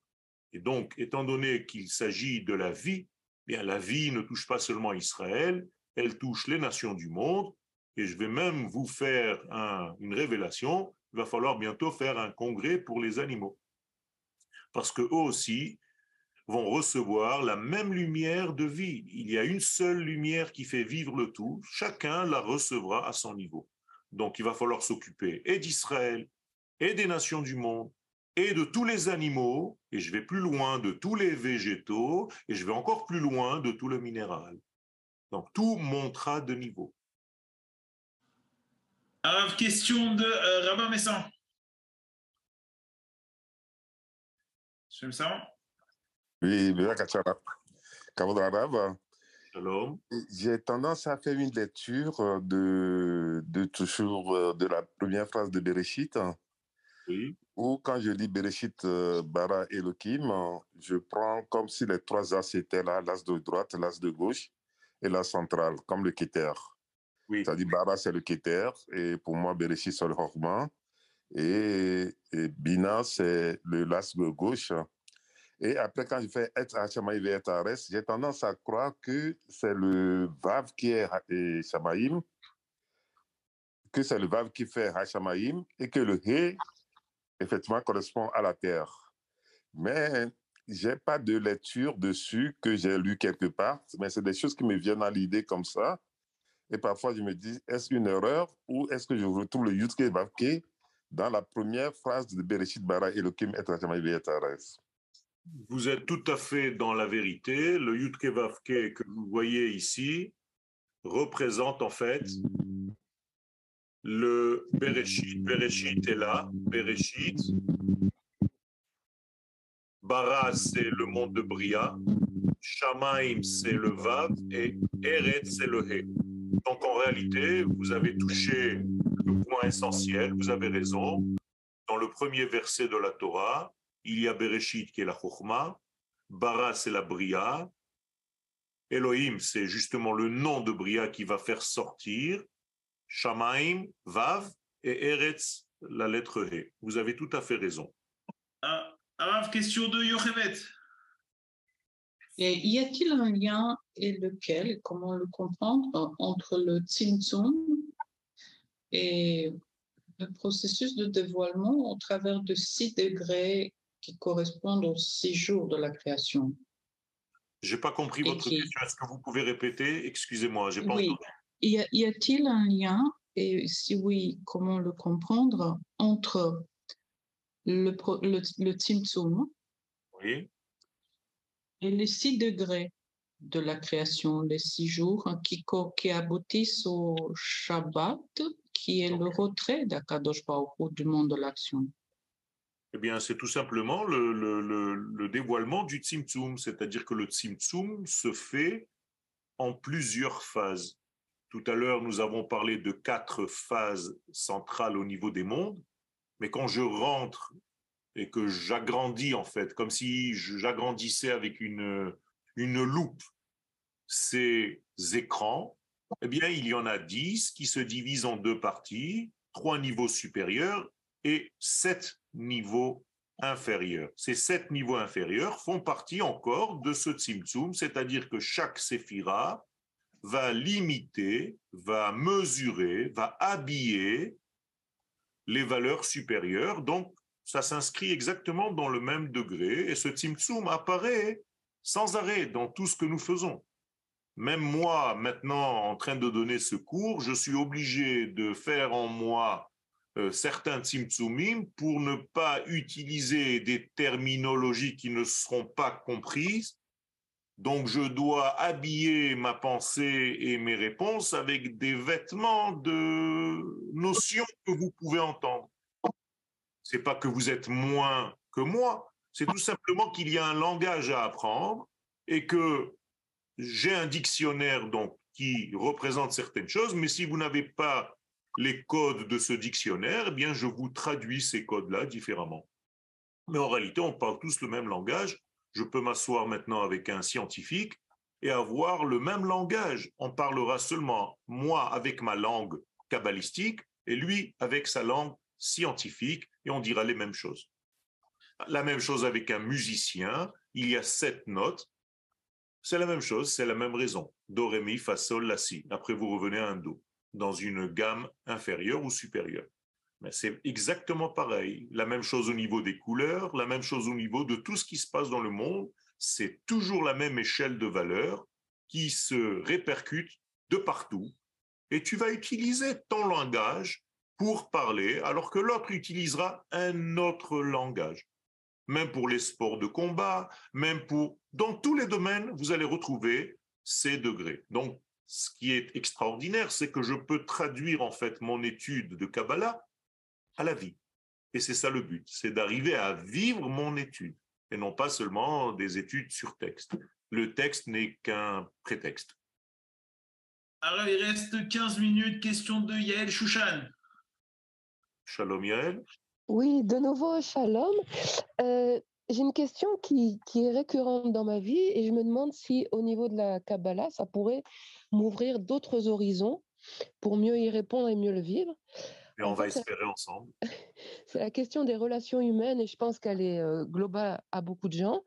Et donc, étant donné qu'il s'agit de la vie, eh bien la vie ne touche pas seulement Israël, elle touche les nations du monde. Et je vais même vous faire une révélation. Il va falloir bientôt faire un congrès pour les animaux. Parce que eux aussi, vont recevoir la même lumière de vie. Il y a une seule lumière qui fait vivre le tout. Chacun la recevra à son niveau. Donc il va falloir s'occuper et d'Israël, et des nations du monde, et de tous les animaux, et je vais plus loin de tous les végétaux, et je vais encore plus loin de tout le minéral. Donc tout montera de niveau. Question de euh, Rabbin Messan. Ça oui, J'ai tendance à faire une lecture de, de toujours euh, de la première phrase de Bereshit. Oui. Ou quand je lis Bereshit euh, Bara Elohim, je prends comme si les trois as étaient là, l'as de droite, l'as de gauche et l'as central, comme le Keter. Oui. C'est-à-dire Bara, c'est le Keter, et pour moi, Bereshit, c'est le Horma, et, et c'est le l'as de gauche. Et après, quand je fais être Hachamaï et Ares, j'ai tendance à croire que c'est le Vav qui est Shamaïm, que c'est le Vav qui fait Hachamaïm et que le He, effectivement, correspond à la terre. Mais j'ai pas de lecture dessus que j'ai lu quelque part, mais c'est des choses qui me viennent à l'idée comme ça. Et parfois, je me dis, est-ce une erreur ou est-ce que je retrouve le Yutke Vavke dans la première phrase de Bereshit Bara Elohim et Vous êtes tout à fait dans la vérité. Le Yutke Vavke que vous voyez ici représente en fait le Bereshit. Bereshit est là. Bereshit Bara, c'est le monde de Bria. Shamaim, c'est le Vav. Et Eret, c'est le He. Donc en réalité, vous avez touché essentiel. Vous avez raison. Dans le premier verset de la Torah, il y a Bereshit qui est la Chokhmah. Bara, c'est la Bria. Elohim, c'est justement le nom de Bria qui va faire sortir. Shamaim, Vav. Et Eretz, la lettre He. Vous avez tout à fait raison. Ah, alors, question de Yochevet. Et y a-t-il un lien et lequel, comment le comprendre, entre le Tzimtzum et le processus de dévoilement au travers de six degrés qui correspondent aux six jours de la création Je n'ai pas compris votre question. Est-ce que vous pouvez répéter? Excusez-moi, j'ai pas oui. Y a-t-il un lien, et si oui, comment le comprendre, entre le, le, le Oui. Et les six degrés? De la création, les six jours hein, qui, qui aboutissent au Shabbat, qui est le retrait d'Akadosh Baruch du monde de l'action. Eh bien, c'est tout simplement le, le, le, dévoilement du Tzimtzum, c'est-à-dire que le Tzimtzum se fait en plusieurs phases. Tout à l'heure, nous avons parlé de quatre phases centrales au niveau des mondes. Mais quand je rentre et que j'agrandis, en fait, comme si j'agrandissais avec une, une loupe ces écrans, eh bien, il y en a dix qui se divisent en deux parties, trois niveaux supérieurs et sept niveaux inférieurs. Ces sept niveaux inférieurs font partie encore de ce Tzimtzum, c'est-à-dire que chaque séphira va limiter, va mesurer, va habiller les valeurs supérieures. Donc, ça s'inscrit exactement dans le même degré et ce Tzimtzum apparaît sans arrêt dans tout ce que nous faisons. Même moi, maintenant, en train de donner ce cours, je suis obligé de faire en moi euh, certains Tzimtzumim pour ne pas utiliser des terminologies qui ne seront pas comprises. Donc, je dois habiller ma pensée et mes réponses avec des vêtements de notions que vous pouvez entendre c'est pas que vous êtes moins que moi, c'est tout simplement qu'il y a un langage à apprendre et que j'ai un dictionnaire donc qui représente certaines choses, mais si vous n'avez pas les codes de ce dictionnaire, eh bien je vous traduis ces codes-là différemment. Mais en réalité, on parle tous le même langage. Je peux m'asseoir maintenant avec un scientifique et avoir le même langage. On parlera seulement moi avec ma langue kabbalistique et lui avec sa langue scientifique et on dira les mêmes choses. La même chose avec un musicien, il y a sept notes, c'est la même chose, c'est la même raison. Do, ré, mi, fa, sol, la, si. Après, vous revenez à un do, dans une gamme inférieure ou supérieure. Mais c'est exactement pareil. La même chose au niveau des couleurs, la même chose au niveau de tout ce qui se passe dans le monde. C'est toujours la même échelle de valeurs qui se répercute de partout. Et tu vas utiliser ton langage pour parler, alors que l'autre utilisera un autre langage. Même pour les sports de combat, même pour... Dans tous les domaines, vous allez retrouver ces degrés. Donc, ce qui est extraordinaire, c'est que je peux traduire en fait mon étude de Kabbalah à la vie. Et c'est ça le but, c'est d'arriver à vivre mon étude, et non pas seulement des études sur texte. Le texte n'est qu'un prétexte. Alors, il reste 15 minutes. Question de Yael Chouchan. Shalom Yael. Oui, de nouveau shalom. Euh, j'ai une question qui, qui, est récurrente dans ma vie et je me demande si au niveau de la Kabbalah, ça pourrait m'ouvrir d'autres horizons pour mieux y répondre et mieux le vivre. Et on va espérer ensemble. C'est la question des relations humaines et je pense qu'elle est euh, globale à beaucoup de gens.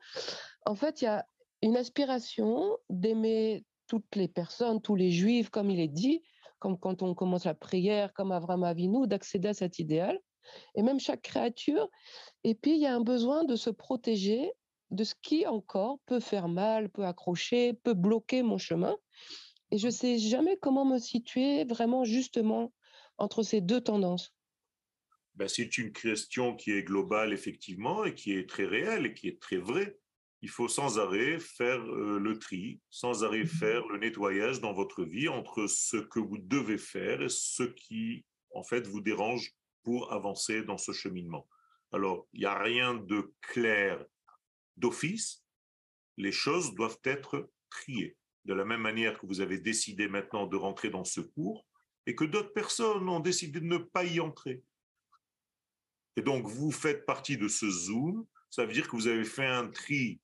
En fait, il y a une aspiration d'aimer toutes les personnes, tous les juifs, comme il est dit, comme quand on commence la prière, comme Avram Avinu, d'accéder à cet idéal, et même chaque créature. Et puis, il y a un besoin de se protéger de ce qui encore peut faire mal, peut accrocher, peut bloquer mon chemin. Et je ne sais jamais comment me situer vraiment justement entre ces deux tendances. Ben, c'est une question qui est globale, effectivement, et qui est très réelle et qui est très vraie. Il faut sans arrêt faire euh, le tri, sans arrêt mmh faire le nettoyage dans votre vie entre ce que vous devez faire et ce qui, en fait, vous dérange pour avancer dans ce cheminement. Alors, il n'y a rien de clair d'office. Les choses doivent être triées. De la même manière que vous avez décidé maintenant de rentrer dans ce cours et que d'autres personnes ont décidé de ne pas y entrer. Et donc, vous faites partie de ce zoom. Ça veut dire que vous avez fait un tri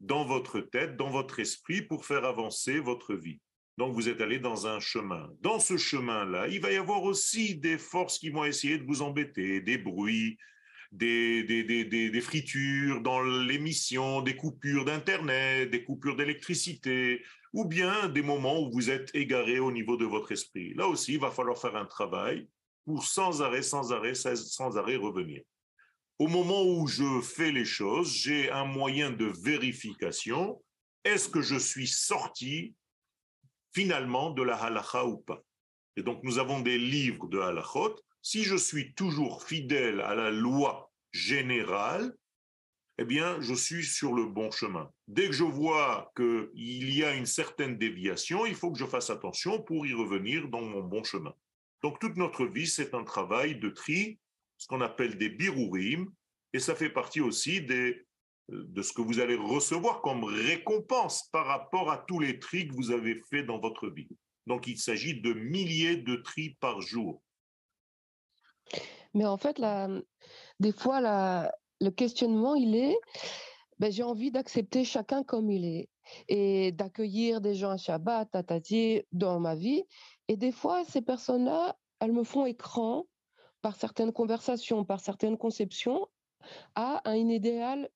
dans votre tête, dans votre esprit pour faire avancer votre vie. Donc, vous êtes allé dans un chemin. Dans ce chemin-là, il va y avoir aussi des forces qui vont essayer de vous embêter, des bruits, des, des, des, des fritures dans l'émission, des coupures d'Internet, des coupures d'électricité, ou bien des moments où vous êtes égaré au niveau de votre esprit. Là aussi, il va falloir faire un travail pour sans arrêt, sans arrêt, sans arrêt revenir. Au moment où je fais les choses, j'ai un moyen de vérification. Est-ce que je suis sorti finalement de la halakha ou pas Et donc nous avons des livres de halachot. Si je suis toujours fidèle à la loi générale, eh bien, je suis sur le bon chemin. Dès que je vois qu'il y a une certaine déviation, il faut que je fasse attention pour y revenir dans mon bon chemin. Donc, toute notre vie, c'est un travail de tri, ce qu'on appelle des birourim, et ça fait partie aussi des, de ce que vous allez recevoir comme récompense par rapport à tous les tris que vous avez faits dans votre vie. Donc, il s'agit de milliers de tris par jour. Mais en fait, des fois, le questionnement, il est, ben, j'ai envie d'accepter chacun comme il est et d'accueillir des gens à Shabbat, tatati, dans ma vie. Et des fois, ces personnes-là, elles me font écran par certaines conversations, par certaines conceptions, à un idéal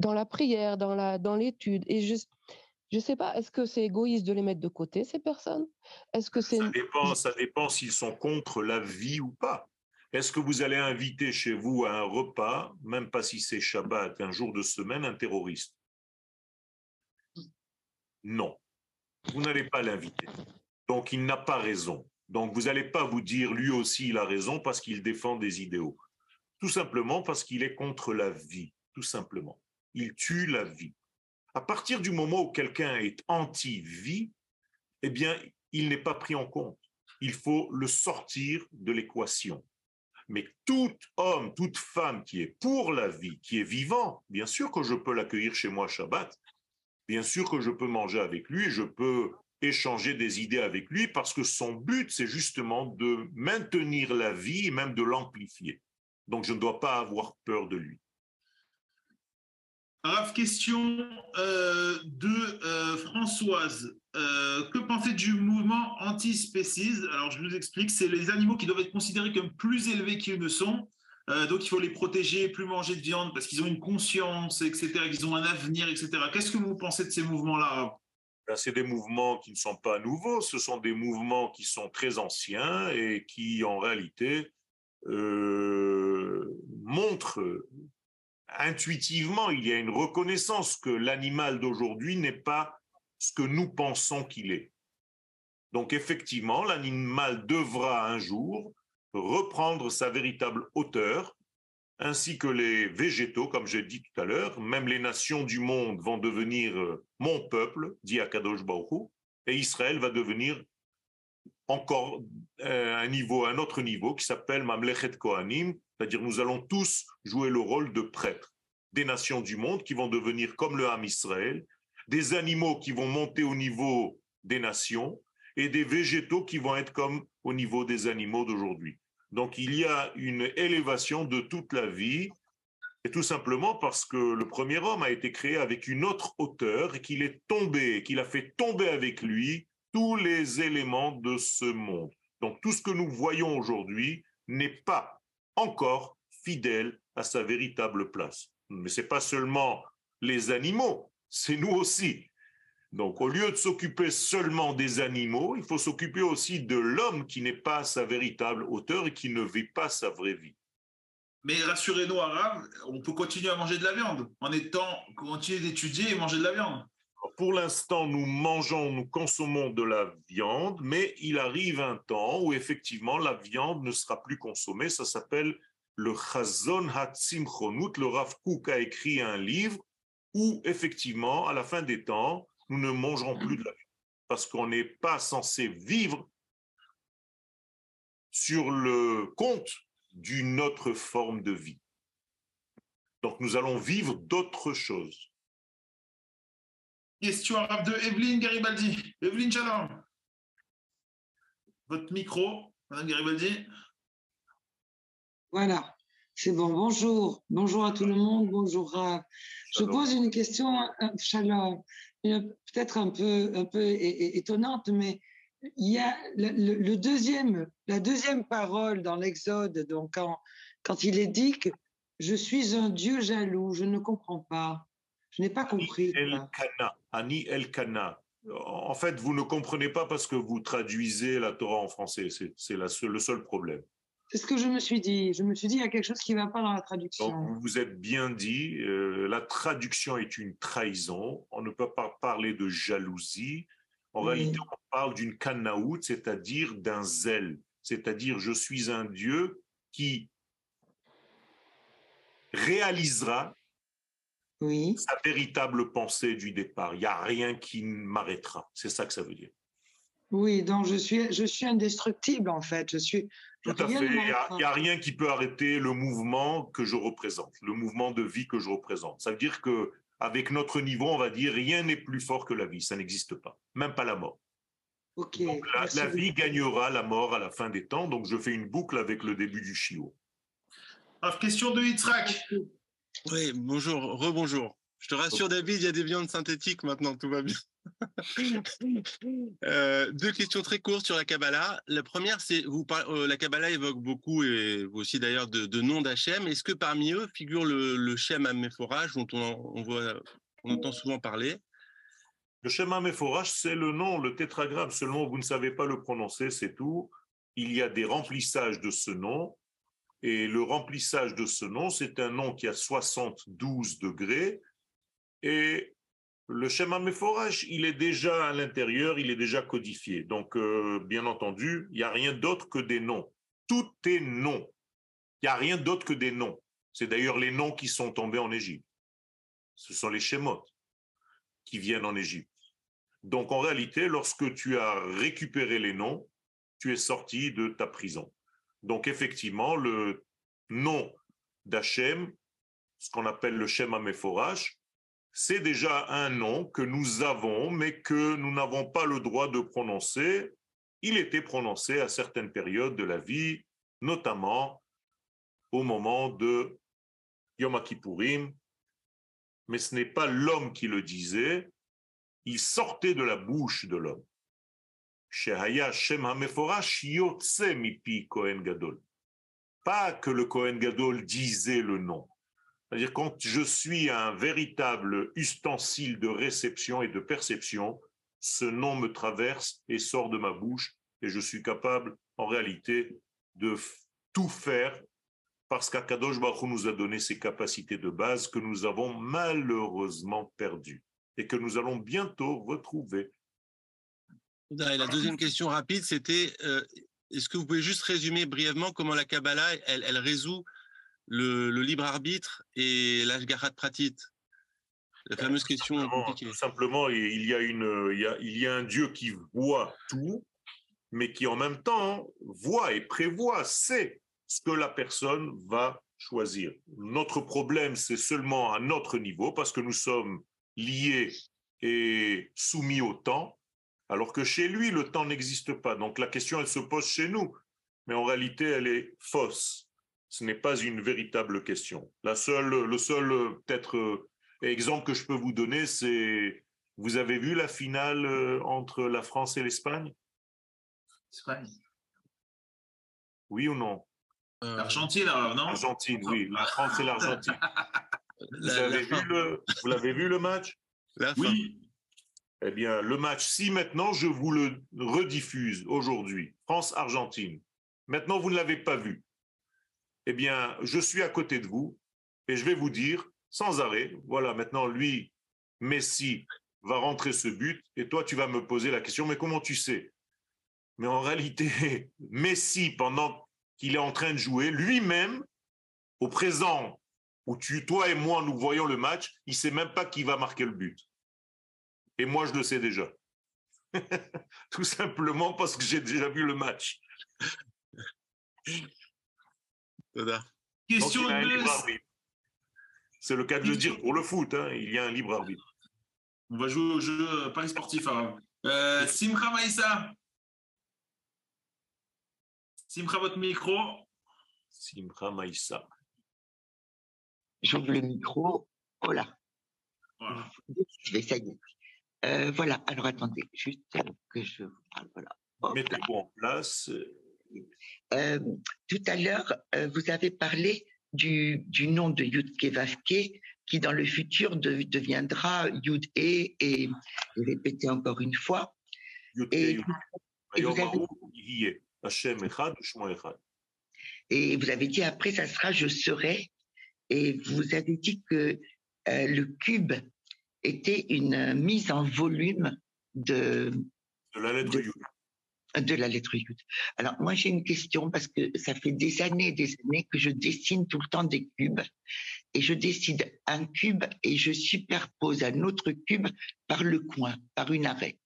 dans la prière, dans la dans l'étude. Et je je sais pas, est-ce que c'est égoïste de les mettre de côté ces personnes? Est-ce que c'est ça dépend, ça dépend s'ils sont contre la vie ou pas. Est-ce que vous allez inviter chez vous à un repas, même pas si c'est Shabbat, un jour de semaine, un terroriste? Non. Vous n'allez pas l'inviter. Donc il n'a pas raison. Donc vous n'allez pas vous dire lui aussi il a raison parce qu'il défend des idéaux. Tout simplement parce qu'il est contre la vie, tout simplement. Il tue la vie. À partir du moment où quelqu'un est anti-vie, eh bien, il n'est pas pris en compte. Il faut le sortir de l'équation. Mais tout homme, toute femme qui est pour la vie, qui est vivant, bien sûr que je peux l'accueillir chez moi Shabbat. Bien sûr que je peux manger avec lui, je peux échanger des idées avec lui parce que son but, c'est justement de maintenir la vie et même de l'amplifier. Donc, je ne dois pas avoir peur de lui. Bref, question euh, de euh, Françoise. Euh, que pensez du mouvement anti-species? Alors, je vous explique, c'est les animaux qui doivent être considérés comme plus élevés qu'ils ne sont. donc, il faut les protéger, plus manger de viande parce qu'ils ont une conscience, etc., qu'ils ont un avenir, etc. Qu'est-ce que vous pensez de ces mouvements-là ben, c'est des mouvements qui ne sont pas nouveaux, ce sont des mouvements qui sont très anciens et qui, en réalité, montrent intuitivement, il y a une reconnaissance que l'animal d'aujourd'hui n'est pas ce que nous pensons qu'il est. Donc effectivement, l'animal devra un jour reprendre sa véritable hauteur, ainsi que les végétaux, comme j'ai dit tout à l'heure, même les nations du monde vont devenir euh, mon peuple, dit Akadosh Baruch et Israël va devenir encore euh, un niveau, un autre niveau qui s'appelle Mamlechet Kohanim, c'est-à-dire nous allons tous jouer le rôle de prêtres, des nations du monde qui vont devenir comme le Ham Israël, des animaux qui vont monter au niveau des nations et des végétaux qui vont être comme au niveau des animaux d'aujourd'hui. Donc il y a une élévation de toute la vie, et tout simplement parce que le premier homme a été créé avec une autre hauteur et qu'il est tombé, qu'il a fait tomber avec lui tous les éléments de ce monde. Donc tout ce que nous voyons aujourd'hui n'est pas encore fidèle à sa véritable place. Mais ce n'est pas seulement les animaux, c'est nous aussi. Donc, au lieu de s'occuper seulement des animaux, il faut s'occuper aussi de l'homme qui n'est pas sa véritable auteur et qui ne vit pas sa vraie vie. Mais rassurez-nous, Arabe, on peut continuer à manger de la viande en étant continuer d'étudier et manger de la viande. Pour l'instant, nous mangeons, nous consommons de la viande, mais il arrive un temps où effectivement la viande ne sera plus consommée. Ça s'appelle le Chazon Hatzimchonut. Le Rav Kook a écrit un livre où effectivement, à la fin des temps, nous ne mangerons plus de la viande parce qu'on n'est pas censé vivre sur le compte d'une autre forme de vie. Donc nous allons vivre d'autres choses. Question arabe de Evelyne Garibaldi. Evelyne Chalom. Votre micro, Madame Garibaldi. Voilà, c'est bon. Bonjour. Bonjour à tout le monde. Bonjour Rav. Je pose une question, Shalom, peut-être un peu, un peu étonnante, mais il y a le, deuxième, la deuxième parole dans l'Exode, donc quand, quand il est dit que je suis un Dieu jaloux, je ne comprends pas. Je n'ai pas compris. Ani El Kana. En fait, vous ne comprenez pas parce que vous traduisez la Torah en français. C'est le seul problème. C'est ce que je me suis dit. Je me suis dit, il y a quelque chose qui ne va pas dans la traduction. Donc, vous vous êtes bien dit, euh, la traduction est une trahison. On ne peut pas parler de jalousie. En réalité, on parle d'une kanaout, c'est-à-dire d'un zèle. C'est-à-dire, je suis un Dieu qui réalisera oui. sa véritable pensée du départ. Il n'y a rien qui m'arrêtera. C'est ça que ça veut dire. Oui, donc je suis, je suis indestructible en fait. Je suis. Tout à fait. Il n'y a, rien qui peut arrêter le mouvement que je représente, le mouvement de vie que je représente. Ça veut dire que avec notre niveau, on va dire rien n'est plus fort que la vie. Ça n'existe pas, même pas la mort. Ok. la, vie gagnera la mort à la fin des temps. Donc je fais une boucle avec le début du chiot. Alors, question de Yitzhak. Oui, bonjour, rebonjour. Je te rassure, David, il y a des viandes synthétiques maintenant, tout va bien. Euh, deux questions très courtes sur la Kabbalah. La première, c'est vous euh, la Kabbalah évoque beaucoup et vous aussi d'ailleurs de, noms d'Hachem. Est-ce que parmi eux figure le, le Shem Améphorage dont on, voit, on entend souvent parler? Le Shem Améphorage, c'est le nom, le tétragramme. Seulement, vous ne savez pas le prononcer, c'est tout. Il y a des remplissages de ce nom. Et le remplissage de ce nom, c'est un nom qui a 72 degrés. Et le schéma méforage, il est déjà à l'intérieur, il est déjà codifié. Donc, euh, bien entendu, il n'y a rien d'autre que des noms. Tout est nom. Il n'y a rien d'autre que des noms. C'est d'ailleurs les noms qui sont tombés en Égypte. Ce sont les schémotes qui viennent en Égypte. Donc, en réalité, lorsque tu as récupéré les noms, tu es sorti de ta prison. Donc, effectivement, le nom d'Hachem, ce qu'on appelle le schéma méforage, c'est déjà un nom que nous avons, mais que nous n'avons pas le droit de prononcer. Il était prononcé à certaines périodes de la vie, notamment au moment de Yom Kippourim, mais ce n'est pas l'homme qui le disait, il sortait de la bouche de l'homme. Pas que le Kohen Gadol disait le nom, c'est-à-dire quand je suis un véritable ustensile de réception et de perception, ce nom me traverse et sort de ma bouche et je suis capable en réalité de tout faire parce qu'Akadosh Baruch nous a donné ces capacités de base que nous avons malheureusement perdues et que nous allons bientôt retrouver. Et la deuxième question rapide, c'était euh, est-ce que vous pouvez juste résumer brièvement comment la Kabbalah elle, elle résout le, libre arbitre et l'ashgarat pratit? La fameuse question simplement, compliquée. Simplement, il y, a une, il, y a, il y a un Dieu qui voit tout, mais qui en même temps voit et prévoit, sait ce que la personne va choisir. Notre problème, c'est seulement à notre niveau, parce que nous sommes liés et soumis au temps, alors que chez lui, le temps n'existe pas. Donc la question, elle se pose chez nous, mais en réalité, elle est fausse ce n'est pas une véritable question. La seule, le seul peut-être euh, exemple que je peux vous donner, c'est vous avez vu la finale euh, entre la France et l'Espagne? Oui ou non? Euh, L'Argentine, non? L'Argentine, oui. La France et l'Argentine. vous, avez vu le, vous l'avez vu le match? Oui. Eh bien, le match, si maintenant je vous le rediffuse aujourd'hui, France-Argentine, maintenant vous ne l'avez pas vu, eh bien, je suis à côté de vous et je vais vous dire sans arrêt, voilà, maintenant lui, Messi va rentrer ce but et toi, tu vas me poser la question, mais comment tu sais? Mais en réalité, Messi, pendant qu'il est en train de jouer, lui-même, au présent où tu, toi et moi, nous voyons le match, il ne sait même pas qui va marquer le but. Et moi, je le sais déjà. Tout simplement parce que j'ai déjà vu le match. Question de... C'est le cas de le dire pour le foot, hein, il y a un libre arbitre. On va jouer au jeu euh, Paris sportif. Hein. Euh, Simcha Maïssa. Simcha, votre micro. Simcha Maïssa. J'ouvre le micro. Voilà. voilà. Je vais essayer. Euh, voilà. Alors attendez, juste que je vous parle. Voilà. Mettez-vous en place. Euh, tout à l'heure, euh, vous avez parlé du, du nom de Yudke Vavke qui dans le futur deviendra Yud E et, répété encore une fois. et, vous avez, et vous avez dit après, ça sera je serai. Et vous avez dit que le cube était une mise en volume de, de la lettre Yud de la lettre Yud. Alors moi j'ai une question parce que ça fait des années et des années que je dessine tout le temps des cubes et je décide un cube et je superpose un autre cube par le coin, par une arête.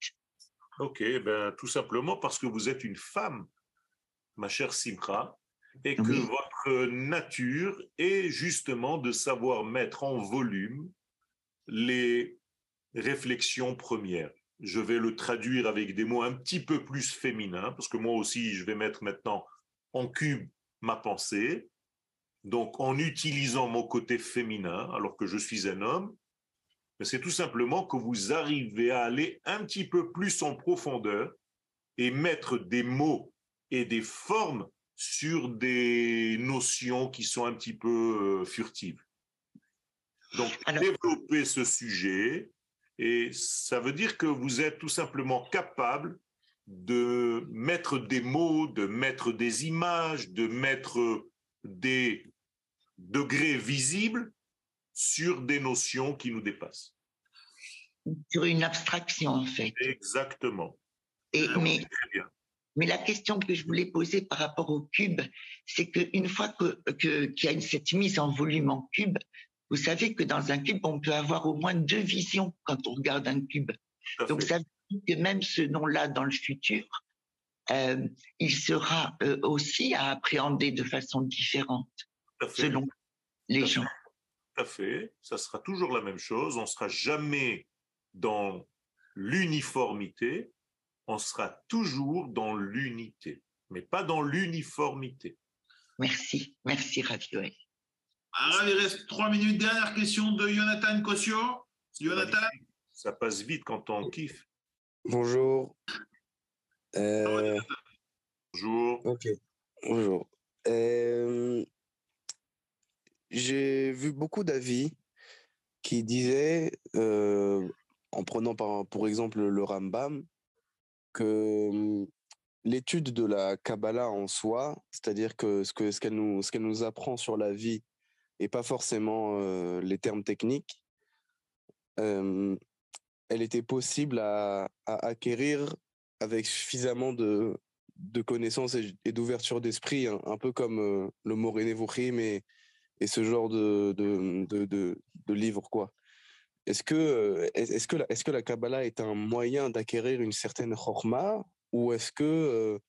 Ok, ben tout simplement parce que vous êtes une femme, ma chère Simra, et que votre nature est justement de savoir mettre en volume les réflexions premières je vais le traduire avec des mots un petit peu plus féminins, parce que moi aussi, je vais mettre maintenant en cube ma pensée, donc en utilisant mon côté féminin, alors que je suis un homme, mais c'est tout simplement que vous arrivez à aller un petit peu plus en profondeur et mettre des mots et des formes sur des notions qui sont un petit peu euh, furtives. Donc, développer ce sujet, et ça veut dire que vous êtes tout simplement capable de mettre des mots, de mettre des images, de mettre des degrés visibles sur des notions qui nous dépassent. Sur une abstraction, en fait. Exactement. Et, mais, mais la question que je voulais poser par rapport au cube, c'est qu'une fois que, qu'il y a cette mise en volume en cube, vous savez que dans un cube, on peut avoir au moins deux visions quand on regarde un cube. Donc ça veut dire que même ce nom-là dans le futur, euh, il sera euh, aussi à appréhender de façon différente selon les gens. Tout à fait, ça sera toujours la même chose. On ne sera jamais dans l'uniformité, on sera toujours dans l'unité, mais pas dans l'uniformité. Merci, merci Ravioel. Alors, il reste trois minutes. Dernière question de Jonathan Cossio. Jonathan? Ça passe vite quand on kiffe. Bonjour. Euh, Bonjour. Ok. Bonjour. Euh, j'ai vu beaucoup d'avis qui disaient, euh, en prenant par, pour exemple le Rambam, que hum, l'étude de la Kabbalah en soi, c'est-à-dire que ce qu'elle ce qu'elle nous, ce qu'elle nous apprend sur la vie et pas forcément les termes techniques, elle était possible à, acquérir avec suffisamment de, de connaissances et, d'ouverture d'esprit, un, peu comme le mot et, et ce genre de, de, de, de livres. Quoi. Est-ce que, est-ce, que la, est-ce que la Kabbalah est un moyen d'acquérir une certaine chorma ou est-ce que,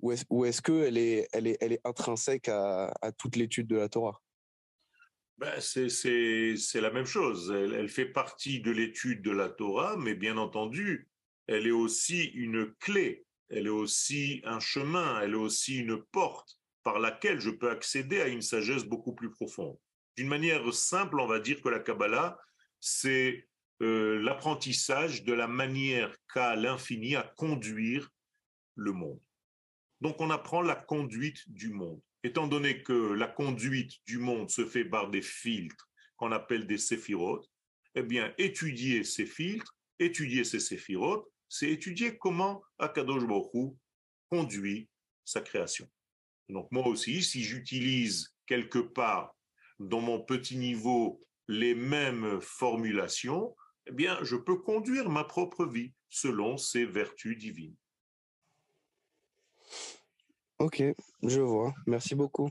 ou est-ce, est-ce qu'elle est, elle est, elle est intrinsèque à toute l'étude de la Torah? Ben, c'est la même chose. Elle, fait partie de l'étude de la Torah, mais bien entendu, elle est aussi une clé, elle est aussi un chemin, elle est aussi une porte par laquelle je peux accéder à une sagesse beaucoup plus profonde. D'une manière simple, on va dire que la Kabbalah, c'est euh, l'apprentissage de la manière qu'a l'infini à conduire le monde. Donc on apprend la conduite du monde étant donné que la conduite du monde se fait par des filtres qu'on appelle des séphirotes, eh bien, étudier ces filtres, Étudier ces séphirotes, c'est étudier comment Akadosh Baruch conduit sa création. Donc moi aussi, si j'utilise quelque part dans mon petit niveau les mêmes formulations, eh bien, je peux conduire ma propre vie selon ces vertus divines. Ok, je vois. Merci beaucoup.